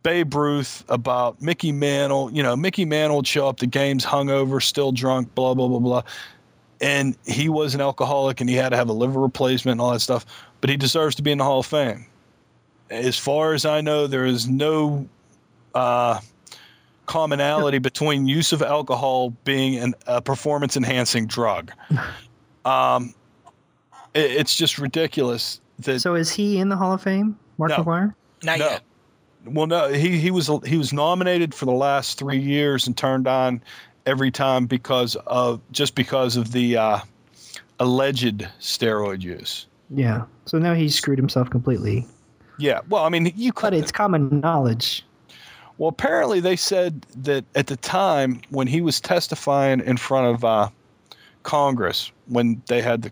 Babe Ruth, about Mickey Mantle. You know, Mickey Mantle would show up to games hungover, still drunk, blah, blah, blah, blah. And he was an alcoholic and he had to have a liver replacement and all that stuff. But he deserves to be in the Hall of Fame. As far as I know, there is no uh, commonality between use of alcohol being an, a performance enhancing drug. *laughs* Um, it, it's just ridiculous that So is he in the Hall of Fame, Mark No. McGwire? Not no. yet. Well, no, he he was he was nominated for the last three years and turned on every time because of just because of the uh, alleged steroid use. Yeah. So now he's screwed himself completely. Yeah, well, I mean, you But could. it's common knowledge. Well, apparently they said that at the time when he was testifying in front of uh, Congress, when they had the,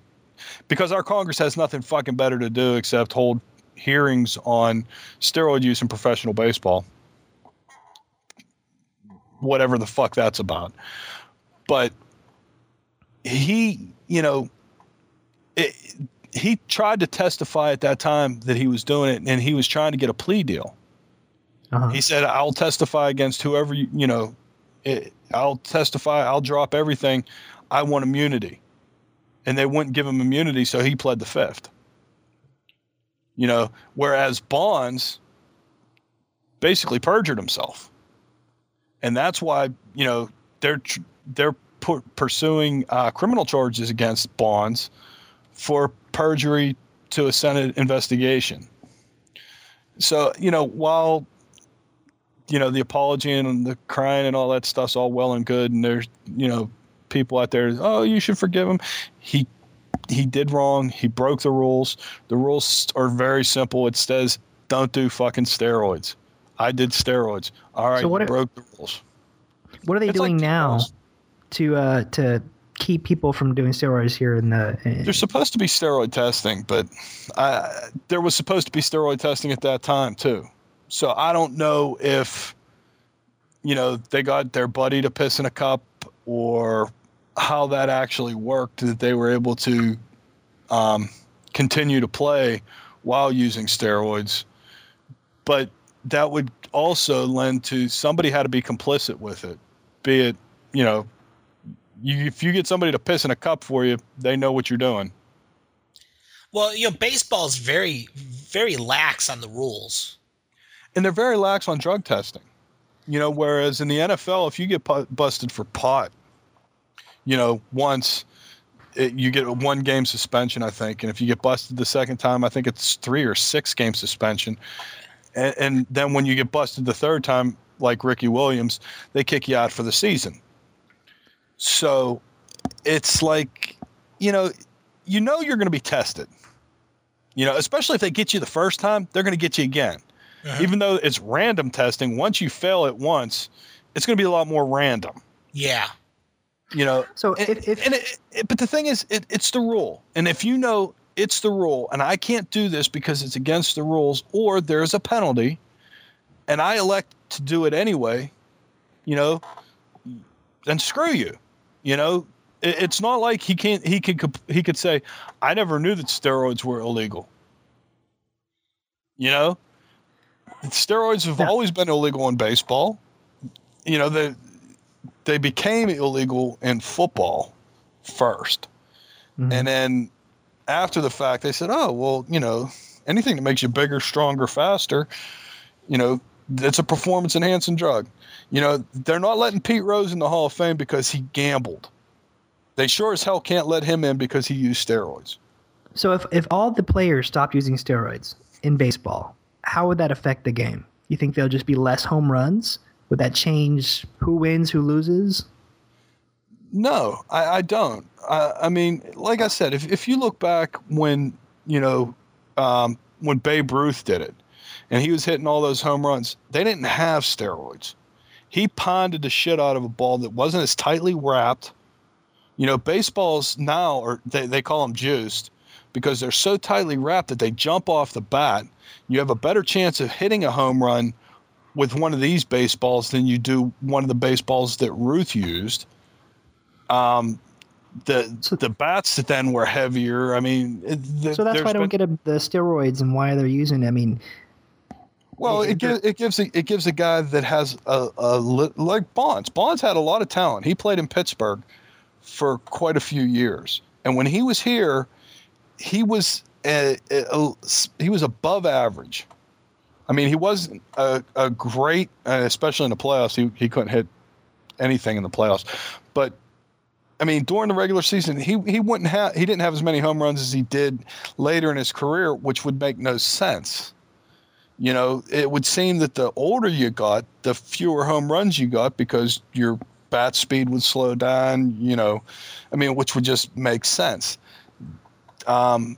because our Congress has nothing fucking better to do except hold hearings on steroid use in professional baseball. Whatever the fuck that's about. But he, you know, it, he tried to testify at that time that he was doing it and he was trying to get a plea deal. Uh-huh. He said, "I'll testify against whoever you, you know. It, I'll testify. I'll drop everything. I want immunity." And they wouldn't give him immunity, so he pled the fifth. You know, whereas Bonds basically perjured himself, and that's why you know they're they're pu- pursuing uh, criminal charges against Bonds for perjury to a Senate investigation. So you know, while you know the apology and the crying and all that stuff's all well and good, and there's you know people out there. Oh, you should forgive him. He he did wrong. He broke the rules. The rules are very simple. It says don't do fucking steroids. I did steroids. All right, So what you if- broke the rules. What are they It's like doing now girls. to uh, to keep people from doing steroids here in the? In, There's supposed to be steroid testing, but uh, there was supposed to be steroid testing at that time too. So I don't know if you know they got their buddy to piss in a cup or how that actually worked that they were able to um, continue to play while using steroids. But that would also lend to somebody had to be complicit with it, be it you know you, if you get somebody to piss in a cup for you, they know what you're doing. Well, you know, baseball is very, very lax on the rules. And they're very lax on drug testing. You know, whereas in the NFL, if you get pu- busted for pot, you know, once it, you get a one game suspension, I think. And if you get busted the second time, I think it's three or six game suspension. And, and then when you get busted the third time, like Ricky Williams, they kick you out for the season. So it's like, you know, you know you're going to be tested. You know, especially if they get you the first time, they're going to get you again. Uh-huh. Even though it's random testing, once you fail it once, it's going to be a lot more random. Yeah. You know, so and, if, if and it, it- but the thing is, it, it's the rule. And if you know it's the rule, and I can't do this because it's against the rules, or there's a penalty, and I elect to do it anyway, you know, then screw you. You know, it, it's not like he can't. He could. He could say, "I never knew that steroids were illegal." You know, steroids have Yeah. always been illegal in baseball. You know, they they became illegal in football 1st Mhm. and then after the fact they said, "Oh, well, you know, anything that makes you bigger, stronger, faster, you know, it's a performance enhancing drug." You know, they're not letting Pete Rose in the Hall of Fame because he gambled. They sure as hell can't let him in because he used steroids. so if if all the players stopped using steroids in baseball, how would that affect the game? You think there'll just be less home runs? Would that change who wins, who loses? No, I, I don't. I, I mean, like I said, if, if you look back when, you know, um, when Babe Ruth did it and he was hitting all those home runs, they didn't have steroids. He ponded the shit out of a ball that wasn't as tightly wrapped. You know, baseballs now, or they, they call them juiced because they're so tightly wrapped that they jump off the bat. You have a better chance of hitting a home run with one of these baseballs than you do one of the baseballs that Ruth used. Um, the the bats that then were heavier. I mean, it, th- So that's why I don't been- get a, the steroids and why they're using. I mean, Well, it- it gives it gives a, it gives a guy that has a, a like Bonds. Bonds had a lot of talent. He played in Pittsburgh for quite a few years, and when he was here, he was a- a- he was above average. I mean, he wasn't a, a great, uh, especially in the playoffs. He he couldn't hit anything in the playoffs, but I mean, during the regular season, he he wouldn't have he didn't have as many home runs as he did later in his career, which would make no sense. You know, it would seem that the older you got, the fewer home runs you got because your bat speed would slow down. You know, I mean, which would just make sense. Um,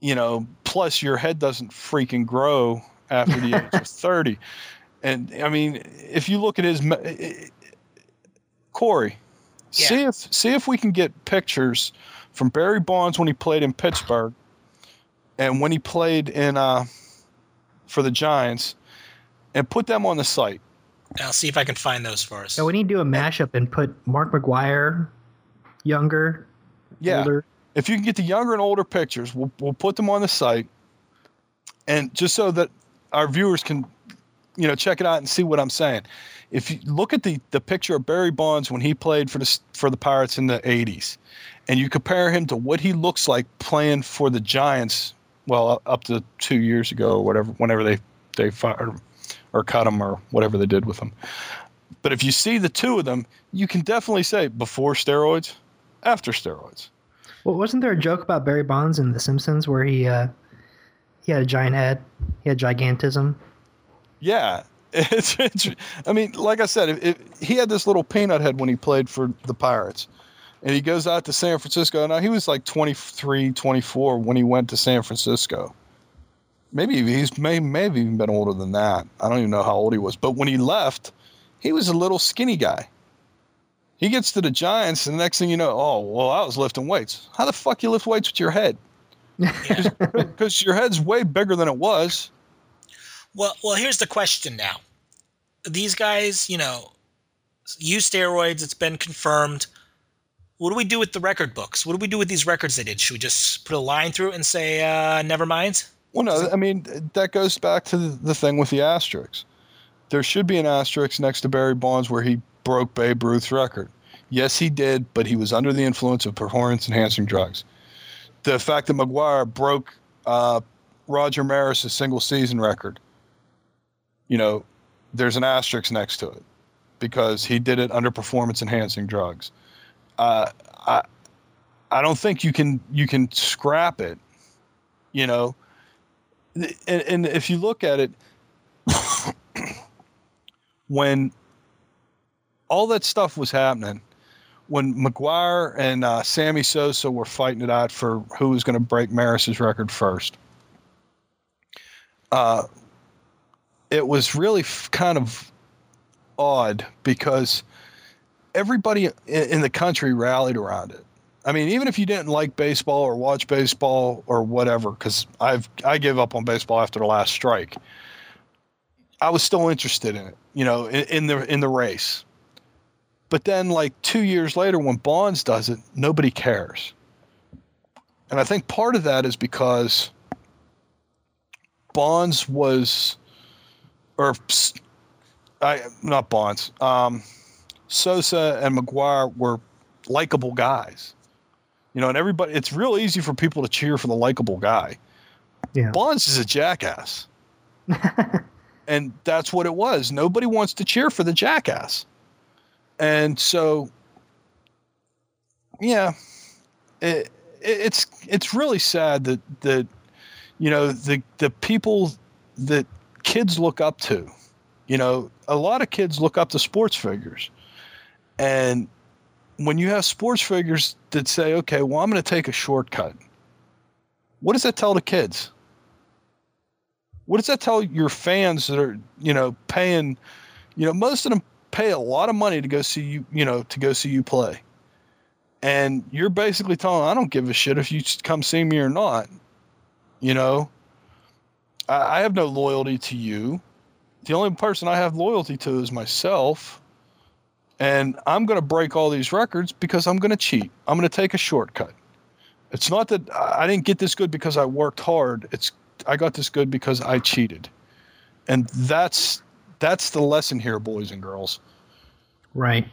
you know, plus your head doesn't freaking grow after the age of *laughs* thirty, and I mean, if you look at his me- Corey, see if see if we can get pictures from Barry Bonds when he played in Pittsburgh and when he played in uh, for the Giants, and put them on the site. I'll see if I can find those for us. so we need to do a mashup and put Mark McGwire, younger, Yeah, older. If you can get the younger and older pictures, we'll we'll put them on the site, and just so that our viewers can, you know, check it out and see what I'm saying. If you look at the the picture of Barry Bonds when he played for the for the Pirates in the '80s, and you compare him to what he looks like playing for the Giants, well, up to two years ago or whatever, whenever they they fired him or cut him or whatever they did with him. But if you see the two of them, you can definitely say before steroids, after steroids. Well, wasn't there a joke about Barry Bonds in The Simpsons where he uh, he had a giant head, he had gigantism? Yeah, *laughs* It's, it's, I mean, like I said, if, if, he had this little peanut head when he played for the Pirates. And he goes out to San Francisco. Now, he was like 23, 24 when he went to San Francisco. Maybe he's may, maybe even been older than that. I don't even know how old he was. But when he left, he was a little skinny guy. He gets to the Giants, and the next thing you know, oh, well, I was lifting weights. How the fuck you lift weights with your head? *laughs* Because your head's way bigger than it was. Well, well, here's the question now. These guys, you know, use steroids. It's been confirmed. What do we do with the record books? What do we do with these records they did? Should we just put a line through it and say, uh, never mind? Well, no, I mean, that goes back to the, the thing with the asterisks. There should be an asterisk next to Barry Bonds where he broke Babe Ruth's record. Yes, he did, but he was under the influence of performance enhancing drugs. The fact that McGwire broke uh, Roger Maris' single season record, you know, there's an asterisk next to it because he did it under performance enhancing drugs. Uh, I, I don't think you can you can scrap it, you know. And, and if you look at it, *coughs* when all that stuff was happening, when McGwire and uh, Sammy Sosa were fighting it out for who was going to break Maris's record first, uh, it was really f- kind of odd because everybody in, in the country rallied around it. I mean, even if you didn't like baseball or watch baseball or whatever, because I've I gave up on baseball after the last strike. I was still interested in it, you know, in, in the in the race. But then, like two years later, when Bonds does it, nobody cares. And I think part of that is because Bonds was, or I not Bonds, um, Sosa and McGwire were likable guys. You know, and everybody, it's real easy for people to cheer for the likable guy. Yeah. Bonds is a jackass. *laughs* and that's what it was. Nobody wants to cheer for the jackass. And so, yeah, it, it's it's really sad that that you know the the people that kids look up to, you know, a lot of kids look up to sports figures, and when you have sports figures that say, okay, well, I'm going to take a shortcut, what does that tell the kids? What does that tell your fans that are, you know, paying, you know, most of them pay a lot of money to go see you, you know, to go see you play. And you're basically telling I don't give a shit if you come see me or not. You know, I, I have no loyalty to you. The only person I have loyalty to is myself. And I'm going to break all these records because I'm going to cheat. I'm going to take a shortcut. It's not that I didn't get this good because I worked hard. It's I got this good because I cheated. And that's that's the lesson here, boys and girls. Right.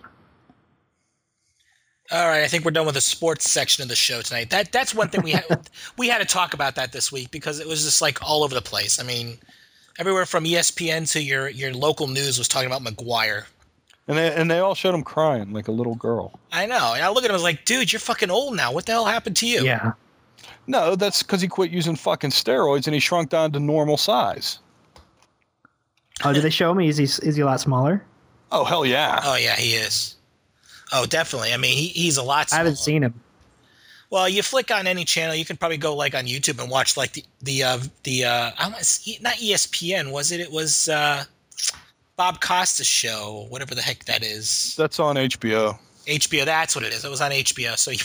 All right, I think we're done with the sports section of the show tonight. That that's one thing we had *laughs* we had to talk about that this week because it was just like all over the place. I mean, everywhere from ESPN to your your local news was talking about McGwire. And they and they all showed him crying like a little girl. I know. And I look at him I was like, dude, you're fucking old now. What the hell happened to you? Yeah. No, that's because he quit using fucking steroids and he shrunk down to normal size. Oh, did they show me? Is he is he a lot smaller? Oh hell yeah! Oh yeah, he is. Oh, definitely. I mean, he, he's a lot. Smaller. I haven't seen him. Well, you flick on any channel, you can probably go like on YouTube and watch like the the uh, the uh, I want not ESPN was it? It was uh, Bob Costas' show, whatever the heck that is. That's on HBO. HBO, that's what it is. It was on HBO, so you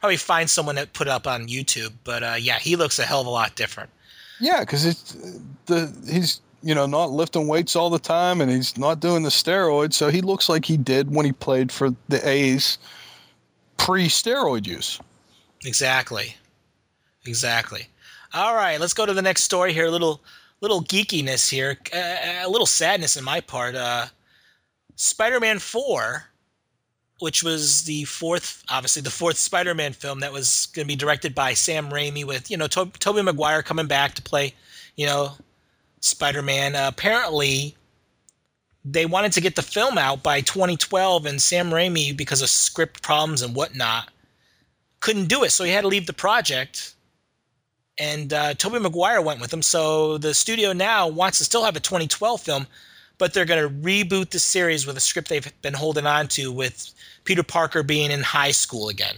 probably find someone that put it up on YouTube. But uh, yeah, he looks a hell of a lot different. Yeah, because it's the he's you know not lifting weights all the time and he's not doing the steroids, so he looks like he did when he played for the A's pre-steroid use. Exactly, exactly. All right, let's go to the next story here. A little little geekiness here, a little sadness in my part. Uh, Spider-Man Four, which was the fourth, obviously the fourth Spider-Man film that was going to be directed by Sam Raimi, with you know to- Tobey Maguire coming back to play, you know, Spider-Man. Uh, apparently, they wanted to get the film out by 2012, and Sam Raimi, because of script problems and whatnot, couldn't do it, so he had to leave the project. And uh, Tobey Maguire went with him, so the studio now wants to still have a 2012 film, but they're going to reboot the series with a script they've been holding on to with Peter Parker being in high school again.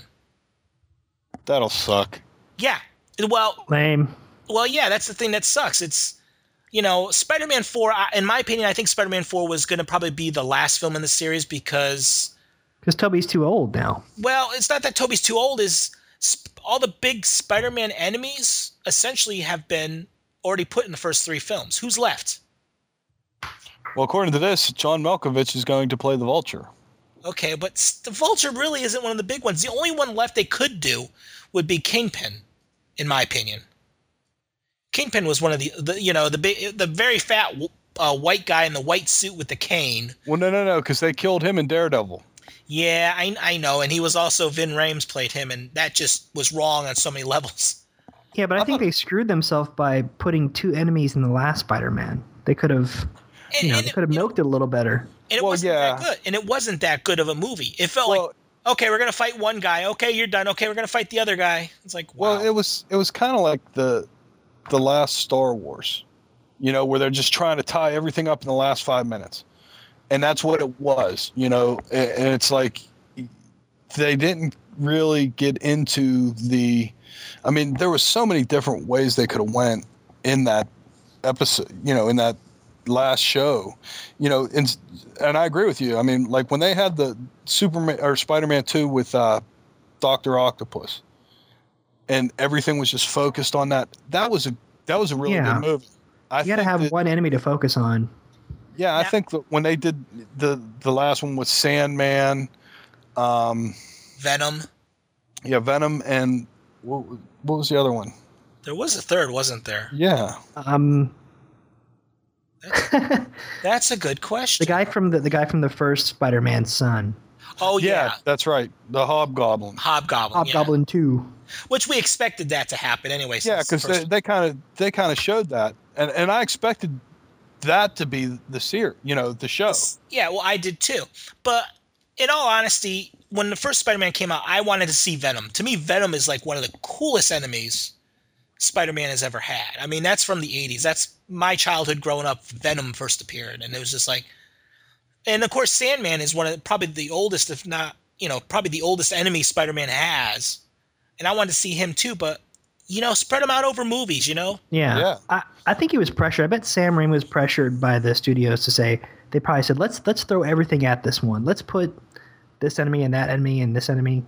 That'll suck. Yeah. Well, Lame. well, yeah, that's the thing that sucks. It's you know, Spider-Man 4 in my opinion, I think Spider-Man 4 was going to probably be the last film in the series because Because Toby's too old now. well, it's not that Toby's too old is sp- all the big Spider-Man enemies essentially have been already put in the first 3 films. Who's left? Well, according to this, John Malkovich is going to play the Vulture. Okay, but the Vulture really isn't one of the big ones. The only one left they could do would be Kingpin, in my opinion. Kingpin was one of the, the you know, the big, the very fat uh, white guy in the white suit with the cane. Well, no, no, no, because they killed him in Daredevil. Yeah, I, I know, and he was also Ving Rhames played him, and that just was wrong on so many *laughs* levels. Yeah, but I think they screwed themselves by putting two enemies in the last Spider-Man. They could have, you know, they could have milked it a little better. and it Well, wasn't that good, and it wasn't that good of a movie. It felt Well, like, okay, we're gonna fight one guy. Okay, you're done. Okay, we're gonna fight the other guy. It's like, wow. well, it was it was kind of like the the last Star Wars, you know, where they're just trying to tie everything up in the last five minutes, and that's what it was, you know. And it's like they didn't really get into the. I mean, there was so many different ways they could have went in that episode, you know, in that last show, you know, and and I agree with you. I mean, like when they had the Superman or Spider-Man two with uh, Doctor Octopus, and everything was just focused on that. That was a that was a really Yeah. good movie. I You got to have that- one enemy to focus on. yeah, I Now- think that when they did the the last one with Sandman, um, Venom. yeah, Venom, and what, what was the other one? There was a third, wasn't there? Yeah, Um, That's *laughs* a good question. the guy from the the guy from the first Spider-Man's son, oh yeah, yeah, that's right, the Hobgoblin. Hobgoblin. yeah. Hobgoblin Two. Which we expected that to happen anyway. Yeah, the because they they kind of they kind of showed that, and and I expected that to be the seer, you know, the show. Yeah, well, I did too. But in all honesty, when the first Spider-Man came out, I wanted to see Venom. To me, Venom is like one of the coolest enemies Spider-Man has ever had. I mean, that's from the '80s. That's my childhood growing up. Venom first appeared, and it was just like, and of course, Sandman is one of probably the oldest, if not, you know, probably the oldest enemy Spider-Man has. And I wanted to see him too, but you know, spread them out over movies. You know, Yeah. Yeah. I, I think he was pressured. I bet Sam Raimi was pressured by the studios to say they probably said let's let's throw everything at this one. Let's put this enemy and that enemy and this enemy.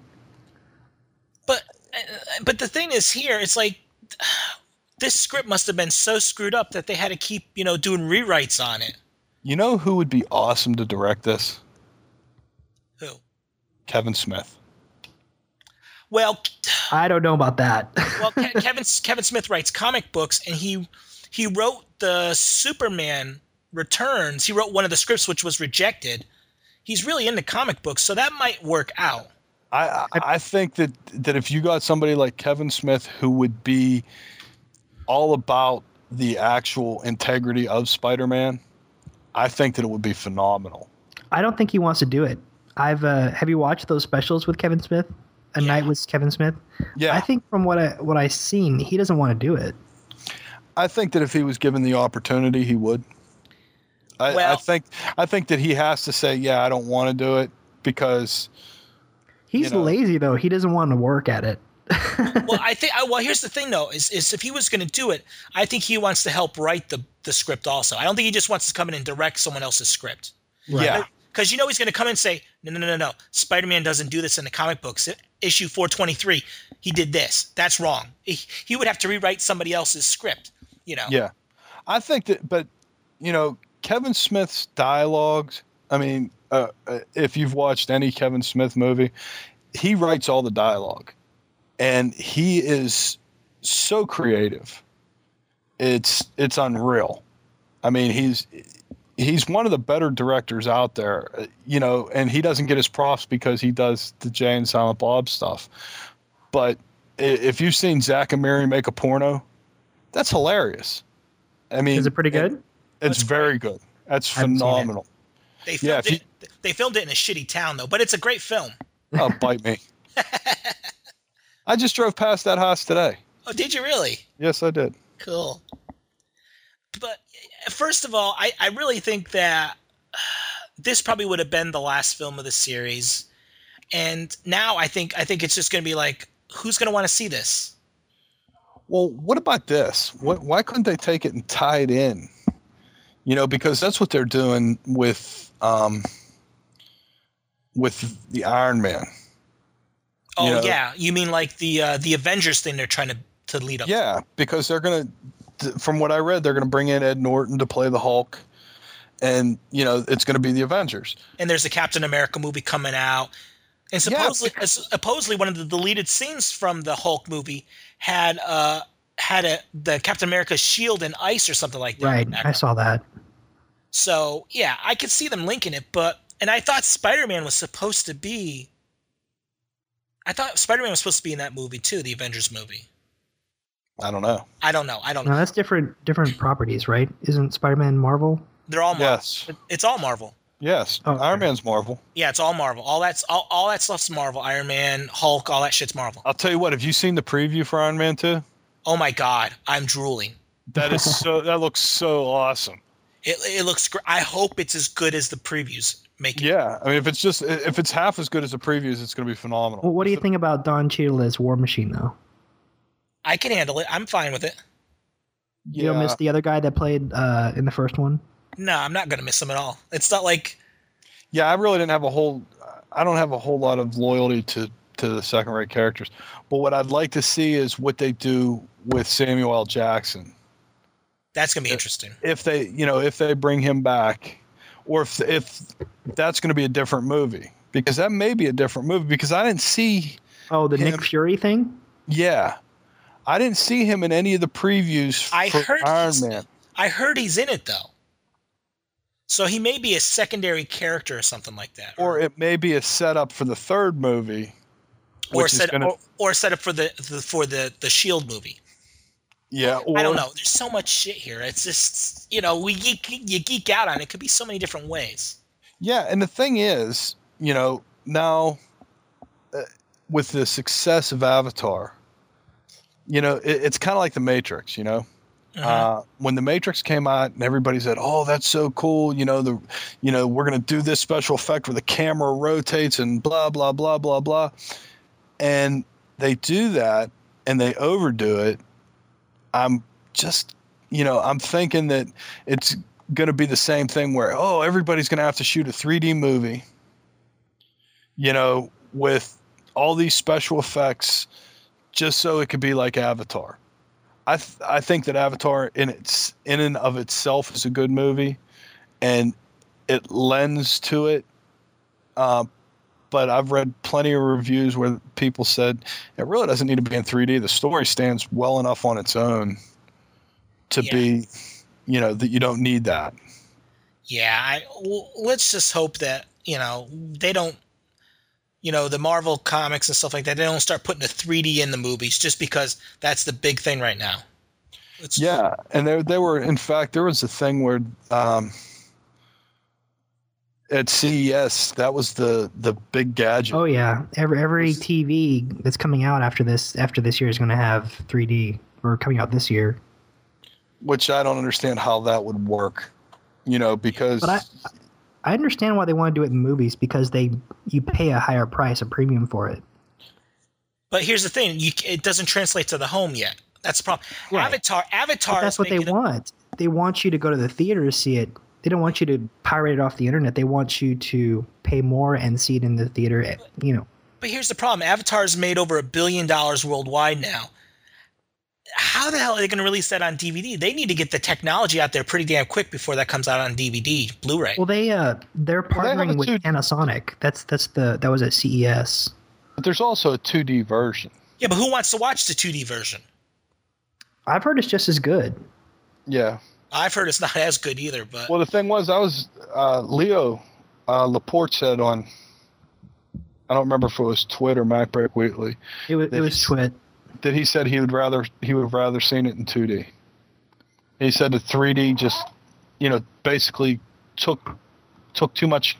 but uh, but the thing is here it's like *sighs* this script must have been so screwed up that they had to keep you know doing rewrites on it You know who would be awesome to direct this? who Kevin Smith. Well I don't know about that. well Ke- *laughs* kevin kevin smith writes comic books and he he wrote the superman returns he wrote one of the scripts which was rejected he's really into comic books so that might work out I, I I think that that if you got somebody like Kevin Smith who would be all about the actual integrity of Spider-Man, I think that it would be phenomenal. I don't think he wants to do it. I've uh, have you watched those specials with Kevin Smith? A Yeah. night with Kevin Smith. Yeah, I think from what I what I've seen, he doesn't want to do it. I think that if he was given the opportunity, he would. I, I think I think that he has to say, "Yeah, I don't want to do it," because He's You know. lazy though. He doesn't want to work at it. *laughs* well i think I- well here's the thing though is, is if he was going to do it i think he wants to help write the the script also i don't think he just wants to come in and direct someone else's script yeah, because you know he's going to come and say, no, no, no, no, no. Spider-Man doesn't do this in the comic books. Issue 423, he did this. That's wrong. He, he would have to rewrite somebody else's script. You know. yeah, I think that. But you know, Kevin Smith's dialogues. I mean, uh, uh, if you've watched any Kevin Smith movie, he writes all the dialogue, and he is so creative. It's it's unreal. I mean, he's he's one of the better directors out there, uh, you know, and he doesn't get his props because he does the Jay and Silent Bob stuff. But if you've seen Zack and Miri make a porno, that's hilarious. I mean, Is it pretty good? It's That's very good. That's I haven't seen it. phenomenal. They filmed if it. They filmed it in a shitty town though, but it's a great film. Oh, bite me. *laughs* I just drove past that house today. Oh, did you really? Yes, I did. Cool. But first of all, I, I really think that *sighs* this probably would have been the last film of the series, and now I think I think it's just going to be like, who's going to want to see this? Well, what about this? What, why couldn't they take it and tie it in? You know, because that's what they're doing with um, with the Iron Man. Oh You know- yeah, you mean like the uh, the Avengers thing they're trying to to lead up. Yeah, because they're gonna, from what I read, they're gonna bring in Ed Norton to play the Hulk, and you know it's gonna be the Avengers. and there's a Captain America movie coming out. And supposedly, supposedly one of the deleted scenes from the Hulk movie had uh had a the Captain America shield in ice or something like that. Right. I saw that. So yeah, I could see them linking it, but and I thought Spider Man was supposed to be. I thought Spider Man was supposed to be in that movie too, the Avengers movie. I don't know. I don't know. I don't No, know. that's different different properties, right? Isn't Spider-Man Marvel? They're all Marvel. Yes, It's all Marvel. yes. Oh, okay. Iron Man's Marvel. Yeah, it's all Marvel. All that's all, all that stuff's Marvel. Iron Man, Hulk, all that shit's Marvel. I'll tell you what. Have you seen the preview for Iron Man Two? Oh my god, I'm drooling. That is so. *laughs* that looks so awesome. It, it looks great. I hope it's as good as the previews make it. Yeah, I mean, if it's just if it's half as good as the previews, it's going to be phenomenal. Well, what do you think about Don Cheadle as War Machine, though? I can handle it. I'm fine with it. You don't miss the other guy that played uh, in the first one? No, I'm not gonna miss him at all. It's not like Yeah, I really didn't have a whole. I don't have a whole lot of loyalty to to the second rate characters, but what I'd like to see is what they do with Samuel L. Jackson. that's gonna be interesting. If they, you know, if they bring him back, or if if that's going to be a different movie, because that may be a different movie. Because I didn't see, Oh, the Him. Nick Fury thing? yeah, I didn't see him in any of the previews I for heard Iron Man. I heard he's in it though, so he may be a secondary character or something like that, Or it may be a setup for the third movie, or set gonna- or, or set up for the, the for the the Shield movie. yeah. Or, I don't know. There's so much shit here. It's just you know we geek, you geek out on it. It could be so many different ways. Yeah, and the thing is, you know, now uh, with the success of Avatar, you know, it, it's kind of like the Matrix. You know, Mhm. uh, when the Matrix came out, and everybody said, "Oh, that's so cool!" You know, the, you know, we're gonna do this special effect where the camera rotates and blah blah blah blah blah, and they do that and they overdo it. I'm just, you know, I'm thinking that it's going to be the same thing where oh everybody's going to have to shoot a 3D movie you know with all these special effects just so it could be like Avatar. I th- I think that Avatar in its in and of itself is a good movie and it lends to it uh, but I've read plenty of reviews where people said it really doesn't need to be in 3D the story stands well enough on its own to Yeah. be you know that you don't need that. Yeah, I well, let's just hope that you know they don't, you know, the Marvel comics and stuff like that. They don't start putting the 3D in the movies just because that's the big thing right now. It's, Yeah, and there there were in fact there was a thing where um, at CES that was the the big gadget. Oh yeah, every every TV that's coming out after this after this year is going to have 3D or coming out this year. which I don't understand how that would work. You know, because But I I understand why they want to do it in movies because they you pay a higher price, a premium for it. But here's the thing: you, it doesn't translate to the home yet. That's the problem. Right. Avatar, Avatar. But that's what they it- want. They want you to go to the theater to see it. They don't want you to pirate it off the internet. They want you to pay more and see it in the theater. You know, But here's the problem: Avatar's made over a billion dollars worldwide now. How the hell are they going to release that on DVD? They need to get the technology out there pretty damn quick before that comes out on DVD, Blu-ray. well they uh they're Well, they partnering with two- Panasonic. That's that's the that was at CES. but there's also a 2D version. yeah, but who wants to watch the 2D version? I've heard it's just as good. Yeah. I've heard it's not as good either, but Well, the thing was, I was uh, Leo uh, Laporte said on. I don't remember if it was Twitter, MacBreak Weekly, It was it was It's- TWiT. That he said he would rather he would rather seen it in 2D. He said the 3D just, you know, basically took took too much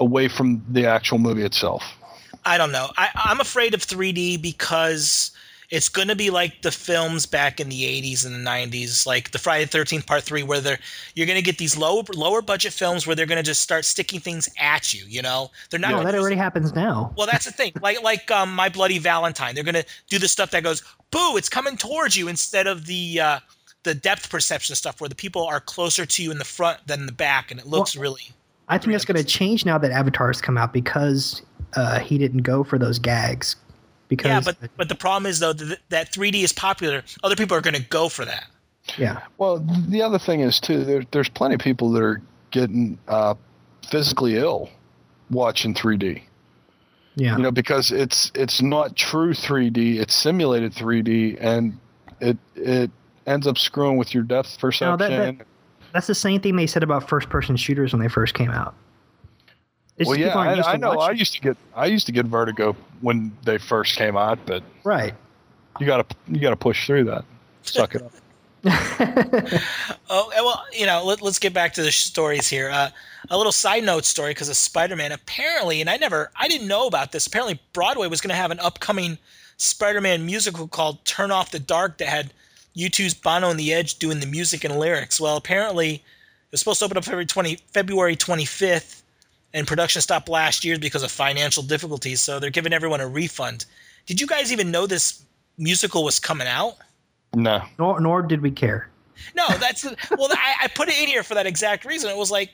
away from the actual movie itself. I don't know. I, I'm afraid of 3D because It's going to be like the films back in the 80s and the 90s, like the Friday the 13th Part 3, where they're, you're going to get these low, lower budget films where they're going to just start sticking things at you, you know? They're not No, gonna that already happens now. Well, that's the thing. Like like um, My Bloody Valentine. They're going to do the stuff that goes, boo, it's coming towards you instead of the uh, the depth perception stuff where the people are closer to you in the front than the back and it looks really. I think that's going to change now that Avatar's come out because uh, he didn't go for those gags. Because Yeah, but but the problem is though that, that 3D is popular. Other people are going to go for that. yeah, Well, the other thing is too. There, there's plenty of people that are getting uh, physically ill watching 3D. yeah. You know, because it's it's not true 3D. It's simulated 3D, and it it ends up screwing with your depth perception. No, that- that- That's the same thing they said about first-person shooters when they first came out. It's well, yeah, people used I, I know. I used to get I used to get vertigo when they first came out, but right. you gotta you gotta push through that. Suck it up. *laughs* Oh well, you know, let, us get back to the stories here. Uh, a little side note story because of Spider-Man. Apparently, and I never, I didn't know about this. Apparently, Broadway was going to have an upcoming Spider-Man musical called "Turn Off the Dark" that had U2's Bono and the Edge doing the music and lyrics. Well, apparently, it was supposed to open up February twenty February twenty fifth, and production stopped last year because of financial difficulties. So they're giving everyone a refund. Did you guys even know this musical was coming out? No, Nor, nor did we care. No, that's well. I, I put it in here for that exact reason. It was like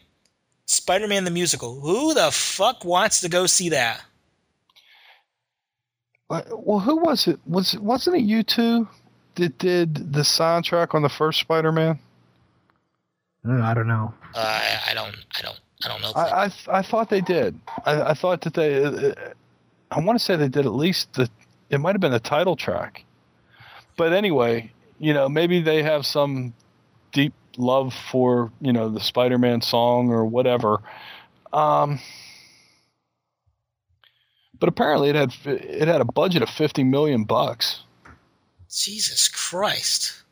Spider-Man the musical. Who the fuck wants to go see that? Well, who was it? Was wasn't it U2 that did the soundtrack on the first Spider-Man? Uh, I don't know. Uh, I, I don't. I don't. I don't know. I I, I thought they did. I, I thought that they. Uh, I want to say they did at least the. It might have been the title track, but anyway, you know, maybe they have some deep love for you know the Spider-Man song or whatever. Um, but apparently it had it had a budget of fifty million bucks. Jesus Christ.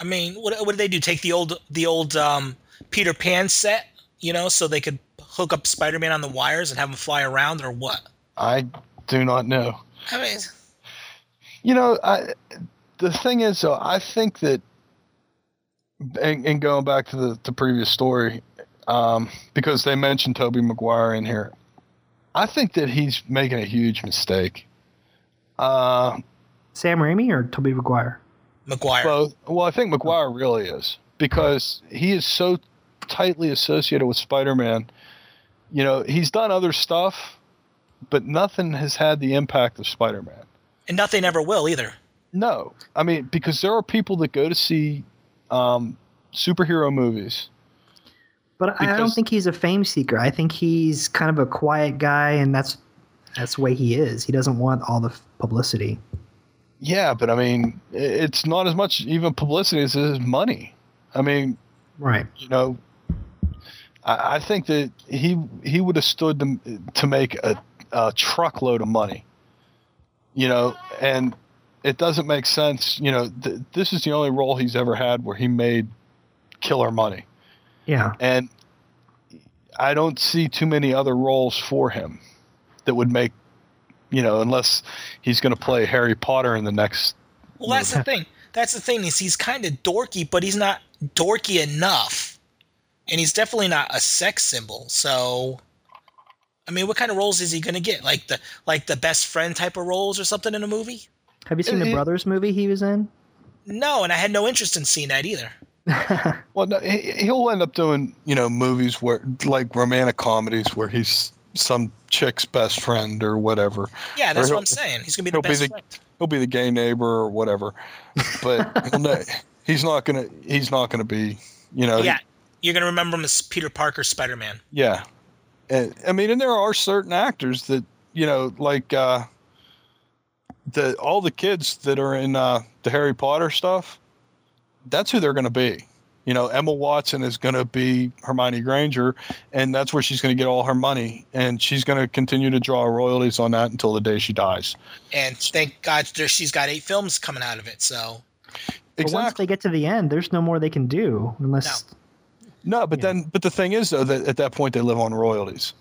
I mean, what, what did they do? Take the old the old um, Peter Pan set, you know, so they could hook up Spider-Man on the wires and have him fly around, or what? I do not know. I mean, You know, I, the thing is, though, I think that, and, and going back to the, the previous story, um, because they mentioned Tobey Maguire in here, I think that he's making a huge mistake. Uh, Sam Raimi or Tobey Maguire? Maguire. both. Well, I think Maguire really is because he is so tightly associated with Spider-Man. You know, he's done other stuff, but nothing has had the impact of Spider-Man. and nothing ever will either. No, I mean because there are people that go to see um, superhero movies. But I don't think he's a fame seeker. I think he's kind of a quiet guy, and that's that's the way he is. He doesn't want all the publicity. Yeah, but I mean, it's not as much even publicity as it is money. I mean, Right. you know, I, I think that he he would have stood to, to make a, a truckload of money. You know, and it doesn't make sense. You know, th- this is the only role he's ever had where he made killer money. Yeah. and I don't see too many other roles for him that would make, you know, unless he's going to play Harry Potter in the next. Well, that's the thing. That's the thing is he's kind of dorky, but he's not dorky enough, and he's definitely not a sex symbol. So, I mean, what kind of roles is he going to get? Like the like the best friend type of roles or something in a movie? Have you seen It- the it- Brothers movie he was in? No, and I had no interest in seeing that either. *laughs* Well, no, he, he'll end up doing, you know, movies where like romantic comedies where he's some chick's best friend or whatever. Yeah, that's what I'm saying. He's going to be He'll the be the friend. he'll be the gay neighbor or whatever, but *laughs* he'll no, he's not gonna he's not gonna be, you know. Yeah, you're going to remember him as Peter Parker, Spider Man. Yeah. And, I mean, and there are certain actors that, you know, like uh, the all the kids that are in uh, the Harry Potter stuff, that's who they're going to be. You know, Emma Watson is going to be Hermione Granger, and that's where she's going to get all her money, and she's going to continue to draw royalties on that until the day she dies. And thank God she's got eight films coming out of it. So, But once they get to the end, there's no more they can do unless. No, but then, but the thing is, though, that at that point they live on royalties.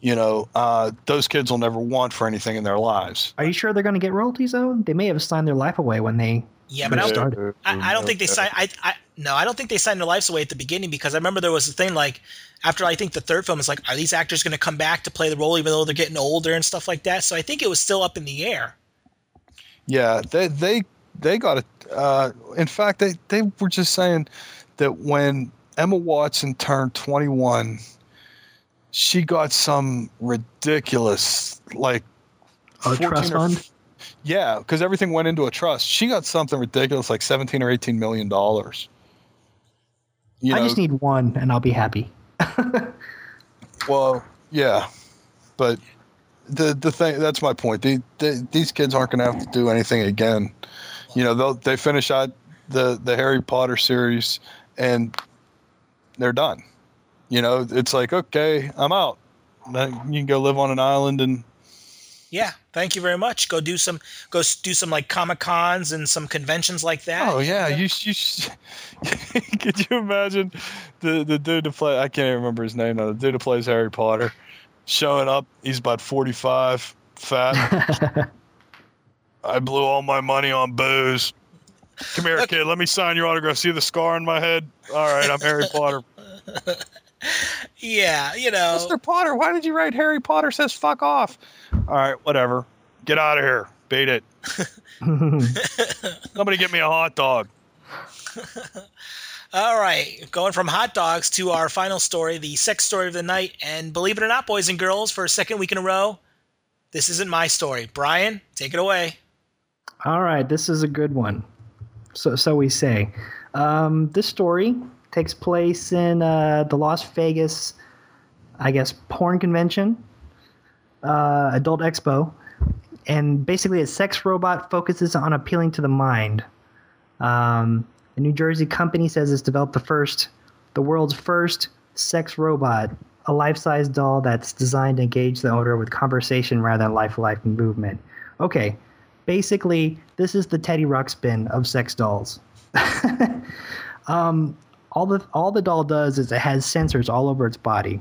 you know, uh, those kids will never want for anything in their lives. Are you sure they're going to get royalties though? They may have signed their life away when they. Yeah, but I don't, started. I, I don't think they signed. I, I no, I don't think they signed their lives away at the beginning because I remember there was a thing like after I think the third film is like, are these actors going to come back to play the role even though they're getting older and stuff like that? So I think it was still up in the air. Yeah, they they they got it. Uh, in fact, they they were just saying that when Emma Watson turned 21, she got some ridiculous like A trust or- fund? Yeah, because everything went into a trust. She got something ridiculous like 17 or 18 million dollars. You I just need one, and I'll be happy. *laughs* Well, yeah, but the the thing that's my point. The, the, these kids aren't going to have to do anything again. You know, they'll they finish out the the Harry Potter series and they're done. You know, it's like okay, I'm out. Now You can go live on an island and Yeah, thank you very much. Go do some go do some like comic cons and some conventions like that. oh yeah, you you. sh- *laughs* Could you imagine the the dude to play? I can't even remember his name now. The dude who plays Harry Potter showing up. He's about forty five, fat. *laughs* I blew all my money on booze. Come here, kid. Let me sign your autograph. See the scar on my head? All right, I'm Harry Potter. *laughs* Yeah, you know. Mr. Potter, why did you write Harry Potter says fuck off? All right, whatever. Get out of here. Beat it. *laughs* Somebody get me a hot dog. *laughs* All right, going from hot dogs to our final story, the sex story of the night. And believe it or not, boys and girls, for a second week in a row, this isn't my story. Bryan, take it away. All right, this is a good one. So, so we say. Um, this story takes place in uh, the Las Vegas, I guess, porn convention, uh, adult expo, and basically a sex robot focuses on appealing to the mind. Um, a New Jersey company says it's developed the first, the world's first sex robot, a life-size doll that's designed to engage the owner with conversation rather than life-life movement. Okay, basically this is the Teddy Ruxpin of sex dolls. *laughs* um, all the all the doll does is it has sensors all over its body,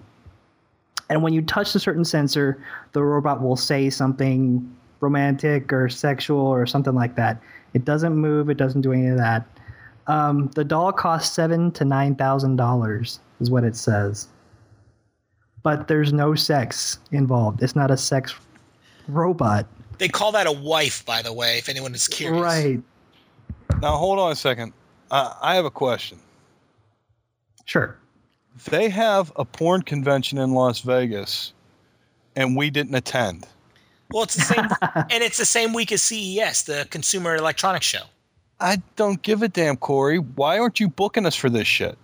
and when you touch a certain sensor, the robot will say something romantic or sexual or something like that. It doesn't move. It doesn't do any of that. Um, the doll costs seven to nine thousand dollars, is what it says. But there's no sex involved. It's not a sex robot. They call that a wife, by the way, if anyone is curious. Right. Now, hold on a second. Uh, I have a question. Sure. They have a porn convention in Las Vegas, and we didn't attend. Well, it's the same, *laughs* and it's the same week as CES, the Consumer Electronics Show. I don't give a damn, Corey. Why aren't you booking us for this shit?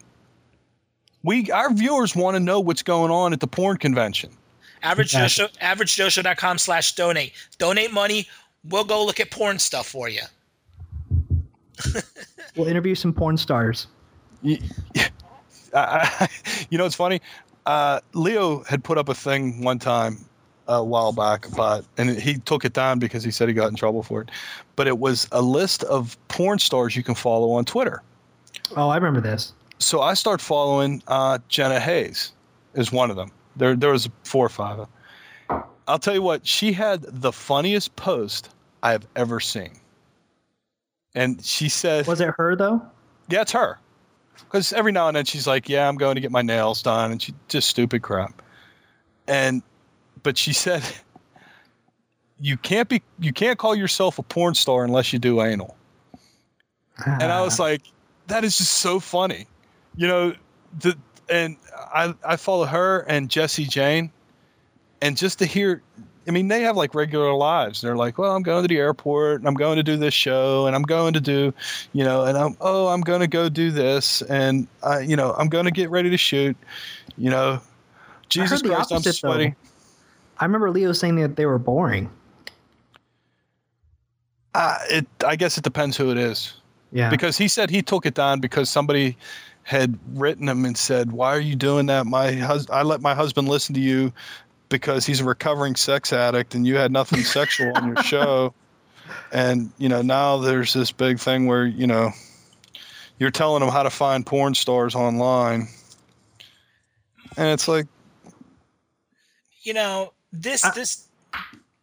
We, our viewers, want to know what's going on at the porn convention. Average Joe Exactly. Show, AverageJoeShow.com slash donate. Donate money. We'll go look at porn stuff for you. *laughs* We'll interview some porn stars. You, *laughs* I, I, you know, it's funny. Uh, Leo had put up a thing one time a while back about, and he took it down because he said he got in trouble for it. But it was a list of porn stars you can follow on Twitter. Oh, I remember this. So I start following uh, Jenna Haze, is one of them. There, there was four or five. I'll tell you what, she had the funniest post I have ever seen. And she said, Was it her though? yeah, it's her. Because every now and then she's like, "Yeah, I'm going to get my nails done," and she just stupid crap. And but she said, *laughs* "You can't be, you can't call yourself a porn star unless you do anal." And I was ah. like, "That is just so funny," you know. The and I I follow her and Jesse Jane, and just to hear. I mean, they have like regular lives. They're like, well, I'm going to the airport and I'm going to do this show and I'm going to do, you know, and I'm, oh, I'm going to go do this and, I, you know, I'm going to get ready to shoot, you know, Jesus Christ, I'm opposite, though. I remember Leo saying that they were boring. Uh, it, I guess it depends who it is. Yeah. because he said he took it down because somebody had written him and said, "Why are you doing that? My hus- I let my husband listen to you because he's a recovering sex addict, and you had nothing sexual on your *laughs* show." And you know now there's this big thing where you know you're telling them how to find porn stars online, and it's like, you know this I- this.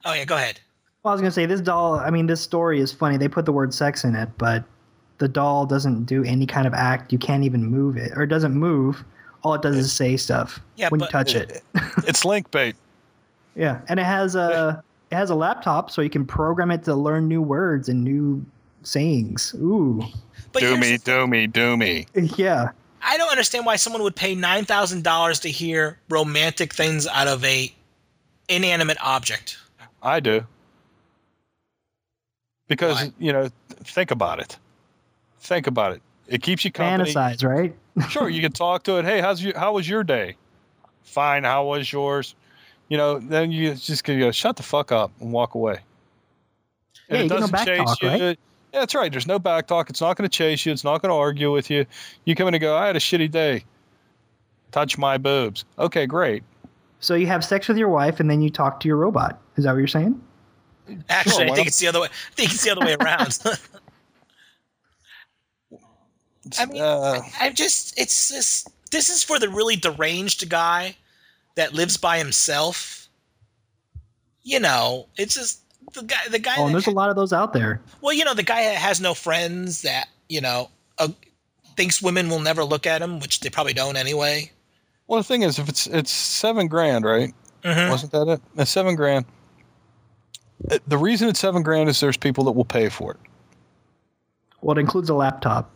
Oh yeah, go ahead. Well, I was gonna say this doll. I mean, this story is funny. They put the word sex in it, but the doll doesn't do any kind of act. You can't even move it, or it doesn't move. All it does is say stuff Yeah, when you touch it. *laughs* It's link bait. Yeah, and it has a it has a laptop, so you can program it to learn new words and new sayings. Ooh, But do here's me, do me, do me. yeah. I don't understand why someone would pay nine thousand dollars to hear romantic things out of a inanimate object. I do. Because Why? you know, think about it. Think about it. It keeps you company. Fantasize, right? *laughs* Sure, you can talk to it. Hey, how's your how was your day? Fine. How was yours? You know, then you just can go, shut the fuck up and walk away. Yeah, And you get no back talk, you. right? Yeah, that's right. There's no back talk. It's not going to chase you. It's not going to argue with you. You come in and go, I had a shitty day. Touch my boobs. Okay, great. So you have sex with your wife, and then you talk to your robot. Is that what you're saying? Actually, Sure, I think it's the other way. I think it's the other way around. *laughs* I mean, Uh, I'm just it's this this is for the really deranged guy that lives by himself. You know, it's just the guy the guy Oh, and that there's a lot of those out there. Well, you know, the guy that has no friends that, you know, uh, thinks women will never look at him, which they probably don't anyway. well, the thing is, if it's it's seven grand, right? Mhm. Wasn't that it? It's seven grand. Uh, The reason it's seven grand is there's people that will pay for it. Well, it includes a laptop.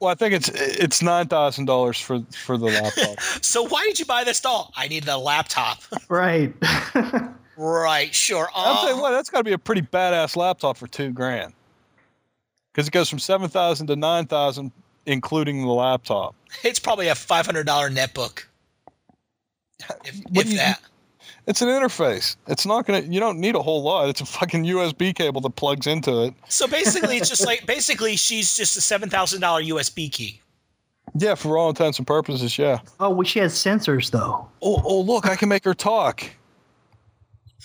Well, I think it's it's nine thousand dollars for for the laptop. *laughs* So why did you buy this doll? I needed a laptop. Right. *laughs* right, sure. I'll tell you Uh, what, that's got to be a pretty badass laptop for two grand. Because it goes from seven thousand to nine thousand, including the laptop. it's probably a five hundred dollar netbook. *laughs* If, if you- that. It's an interface. It's not gonna. You don't need a whole lot. It's a fucking USB cable that plugs into it. So basically, it's just like basically she's just a seven thousand dollar USB key. Yeah, for all intents and purposes, yeah. oh, well, she has sensors though. Oh, oh, look, I can make her talk.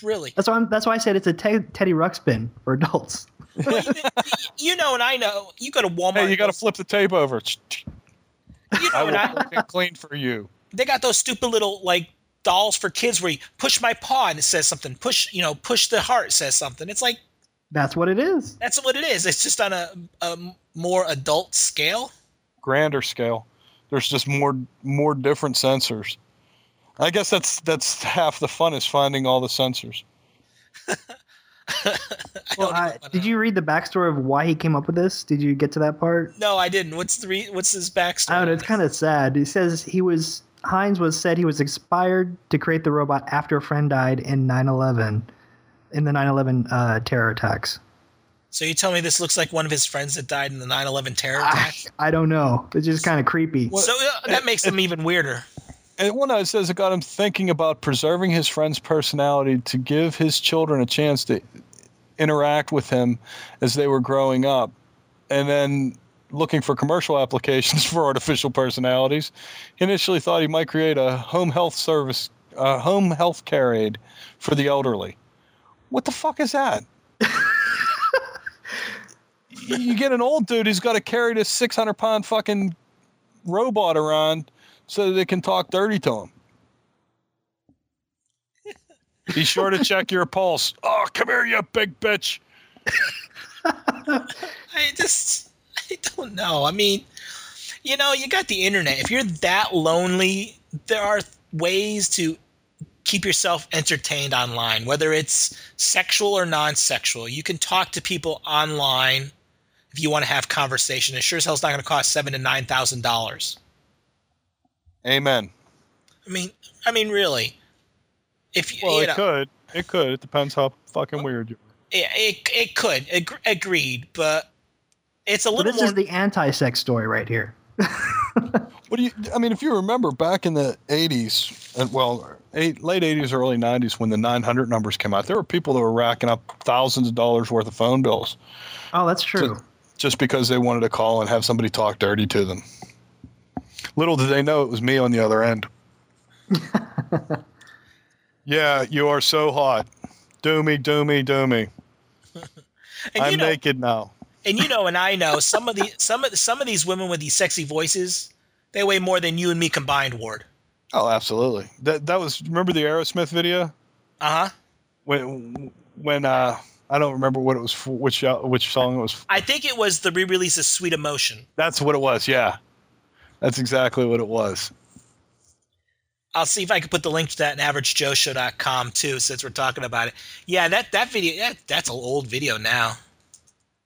Really, That's why. I'm, that's why I said it's a te- Teddy Ruxpin for adults. *laughs* you know, and I know. You go to Walmart. Hey, you got to flip the tape over. You I will I, clean for you. they got those stupid little like dolls for kids where you push my paw and it says something. Push, you know, push the heart says something. It's like That's what it is. that's what it is. It's just on a, a more adult scale. Grander scale. There's just more more different sensors. I guess that's that's half the fun is finding all the sensors. *laughs* I Well, I, did you read the backstory of why he came up with this? Did you get to that part? No, I didn't. What's the re- what's his backstory? I don't know. It's kind of sad. He says he was Hines was said he was inspired to create the robot after a friend died in 9/11, in the 9/11 uh, terror attacks. So you tell me this looks like one of his friends that died in the 9/11 terror I, attack? I don't know. It's just kind of creepy. Well, so uh, that makes him even weirder. And one it says it got him thinking about preserving his friend's personality to give his children a chance to interact with him as they were growing up. And then looking for commercial applications *laughs* for artificial personalities, he initially thought he might create a home health service, a home health care aid for the elderly. What the fuck is that? *laughs* you get an old dude who's got to carry this 600 pound fucking robot around so that they can talk dirty to him. *laughs* Be sure to check your pulse. Oh, come here, you big bitch. I just I don't know. I mean, you know, you got the internet. If you're that lonely, there are ways to keep yourself entertained online, whether it's sexual or non-sexual. You can talk to people online if you want to have conversation. It sure as hell hell's not going to cost seven to nine thousand dollars. Amen. I mean, I mean, really. If you, Well, you it know, could. It could. It depends how fucking weird you are. it, it, it could ag- agreed, but it's a But little this more. is the anti-sex story right here. *laughs* What do you? I mean, if you remember back in the '80s, and well, eight, late '80s, early '90s, when the 900 numbers came out, there were people that were racking up thousands of dollars worth of phone bills Oh, that's true. just because they wanted to call and have somebody talk dirty to them. Little did they know it was me on the other end. *laughs* yeah, you are so hot. Do me, do me, do me. *laughs* I'm know, naked now. And you know, and I know some of the some of some of these women with these sexy voices, they weigh more than you and me combined, Ward. Oh, absolutely. That that was remember the Aerosmith video Uh huh. when when uh I don't remember what it was for, which uh, which song it was. I think it was the re-release of Sweet Emotion. That's what it was. Yeah, that's exactly what it was. I'll see if I can put the link to that in averagejoeshow.com too, since we're talking about it. Yeah, that that video that, that's an old video now.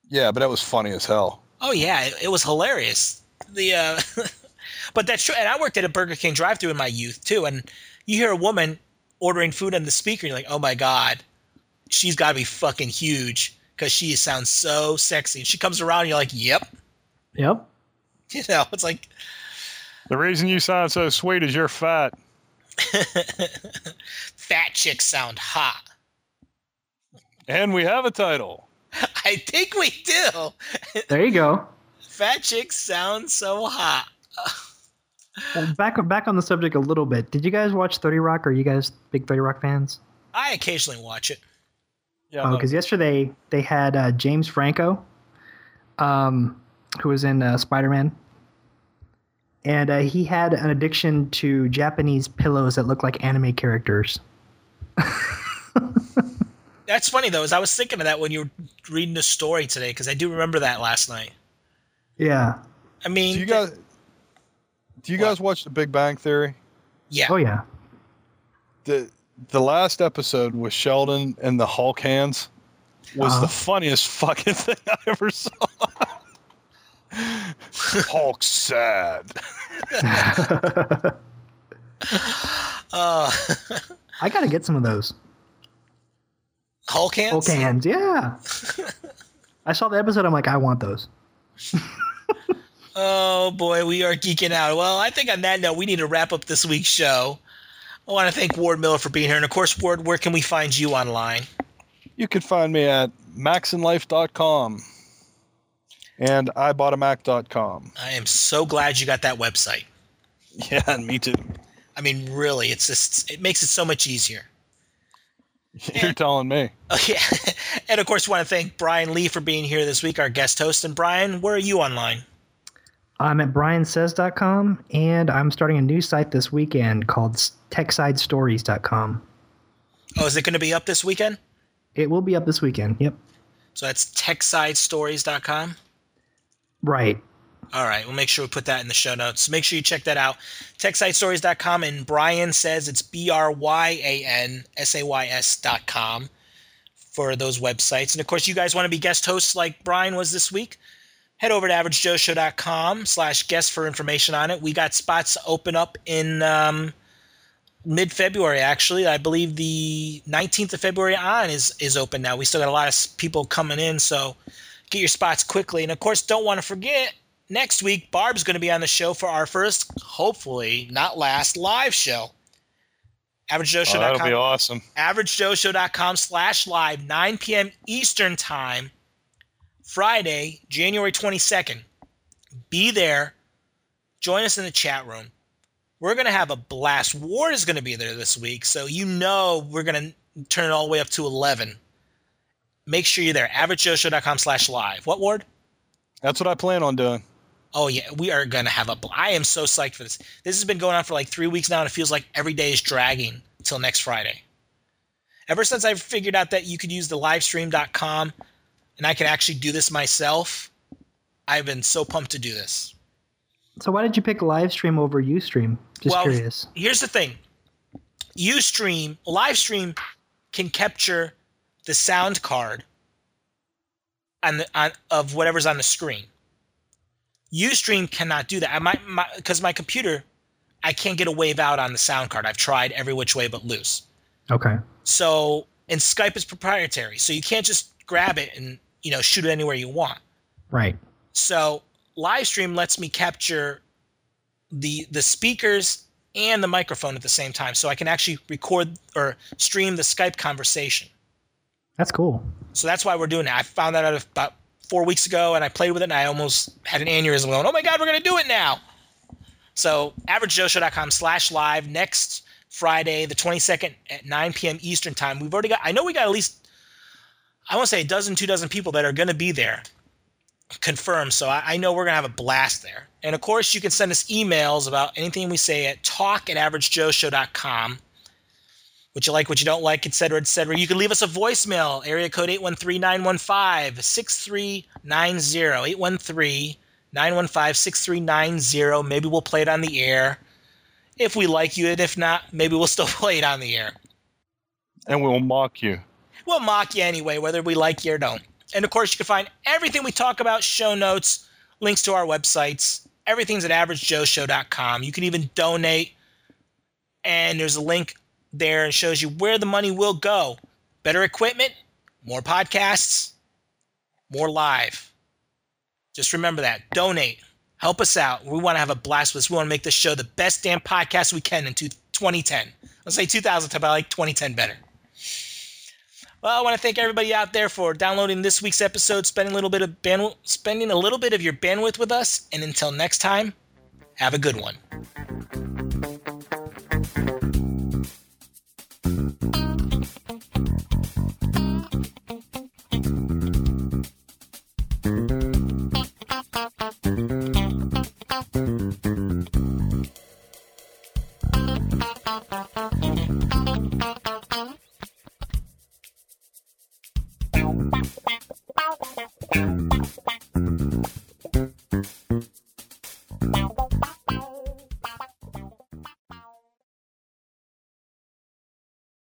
Yeah, but that was funny as hell. Oh yeah, it, it was hilarious. The uh, *laughs* but that's true. And I worked at a Burger King drive-through in my youth too. And you hear a woman ordering food on the speaker, and you're like, oh my god, she's got to be fucking huge because she sounds so sexy. And she comes around, and you're like, yep. Yep. *laughs* You know, it's like The reason you sound so sweet is you're fat. *laughs* fat chicks sound hot. And we have a title. *laughs* I think we do. There you go. Fat chicks sound so hot. *laughs* Well, back back on the subject a little bit. Did you guys watch Thirty Rock? Are you guys big Thirty Rock fans? I occasionally watch it. Yeah, Oh, because yesterday they had uh, James Franco, um, who was in uh, Spider Man, and uh, he had an addiction to Japanese pillows that look like anime characters. *laughs* That's funny though, as I was thinking of that when you were reading the story today, because I do remember that last night. Yeah. I mean, do you guys do you guys watch The Big Bang Theory? yeah, Oh yeah. the The last episode with Sheldon and the Hulk hands was Uh-huh. the funniest *laughs* fucking thing I ever saw. *laughs* Hulk's sad. *laughs* uh, I gotta get some of those. Hulk hands. Hulk hands, yeah. *laughs* I saw the episode. I'm like, I want those. *laughs* Oh boy, we are geeking out. Well, I think on that note, we need to wrap up this week's show. I want to thank Ward Miller for being here, and of course, Ward, where can we find you online? You can find me at maxandlife.com and iboughtamac.com. I am so glad you got that website. *laughs* Yeah, and me too. I mean, really, it's just it makes it so much easier. *laughs* You're telling me. *laughs* Oh, yeah. *laughs* and of course, we want to thank Bryan Lee for being here this week, our guest host. And Bryan, where are you online? I'm at bryansays.com, and I'm starting a new site this weekend called techsidestories.com. Oh, is it going to be up this weekend? It will be up this weekend. Yep. So that's techsidestories.com. Right. All right, we'll make sure we put that in the show notes. Make sure you check that out. TechSideStories.com and Bryan says it's B R Y A N S A Y S.com for those websites. And of course, you guys want to be guest hosts like Bryan was this week? Head over to averagejoeshow.com slash guest for information on it. We got spots open up in um, mid February, actually. I believe the 19th of February on is, is open now. We still got a lot of people coming in, so get your spots quickly. And of course, don't want to forget next week, Barb's going to be on the show for our first, hopefully not last, live show. Oh, that'll be awesome. averagejoeshow.com slash live 9 p.m eastern time friday january 22nd be there. Join us in the chat room. We're going to have a blast. Ward is going to be there this week so you know we're going to turn it all the way up to 11 make sure you're there. Averagejoeshow.com slash live. What ward? That's what I plan on doing. Oh yeah, we are gonna have a. bl- I am so psyched for this. This has been going on for like three weeks now, and it feels like every day is dragging until next Friday. Ever since I figured out that you could use the livestream.com and I can actually do this myself, I've been so pumped to do this. So why did you pick Livestream over Ustream? Just Well, curious. Here's the thing: UStream, live stream, can capture the sound card on the on, of whatever's on the screen. UStream cannot do that. I might because my, computer, I can't get a wave out on the sound card. I've tried every which way but loose. Okay. So and Skype is proprietary, so you can't just grab it and you know shoot it anywhere you want. Right. So Livestream lets me capture the the speakers and the microphone at the same time, so I can actually record or stream the Skype conversation. That's cool. So that's why we're doing it. I found that out about four weeks ago, and I played with it, and I almost had an aneurysm going, "Oh my god, we're gonna do it now!" So averagejoeshow.com slash live next Friday, the 22nd at 9 p.m. Eastern time. We've already got. I know we got at least I want to say a dozen, two dozen people that are going to be there. confirmed, so I, I know we're gonna have a blast there. And of course, you can send us emails about anything we say at talk at averagejoeshow.com. What you like, what you don't like, etc., etc. You can leave us a voicemail, area code 813-915-6390, 813-915-6390. Maybe we'll play it on the air. If we like you, and if not, maybe we'll *laughs* still play it on the air. And we'll mock you. We'll mock you anyway, whether we like you or don't. And of course, you can find everything we talk about, show notes, links to our websites. Everything's at averagejoeshow.com. You can even donate, and there's a link there and shows you where the money will go. Better equipment, more podcasts, more live. Just remember that. Donate. Help us out. We want to have a blast with this. We want to make this show the best damn podcast we can in 2010. Let's say 2010, but I like 2010 better. Well, I want to thank everybody out there for downloading this week's episode, spending a little bit of bandwidth, spending a little bit of your bandwidth with us, and until next time, have a good one.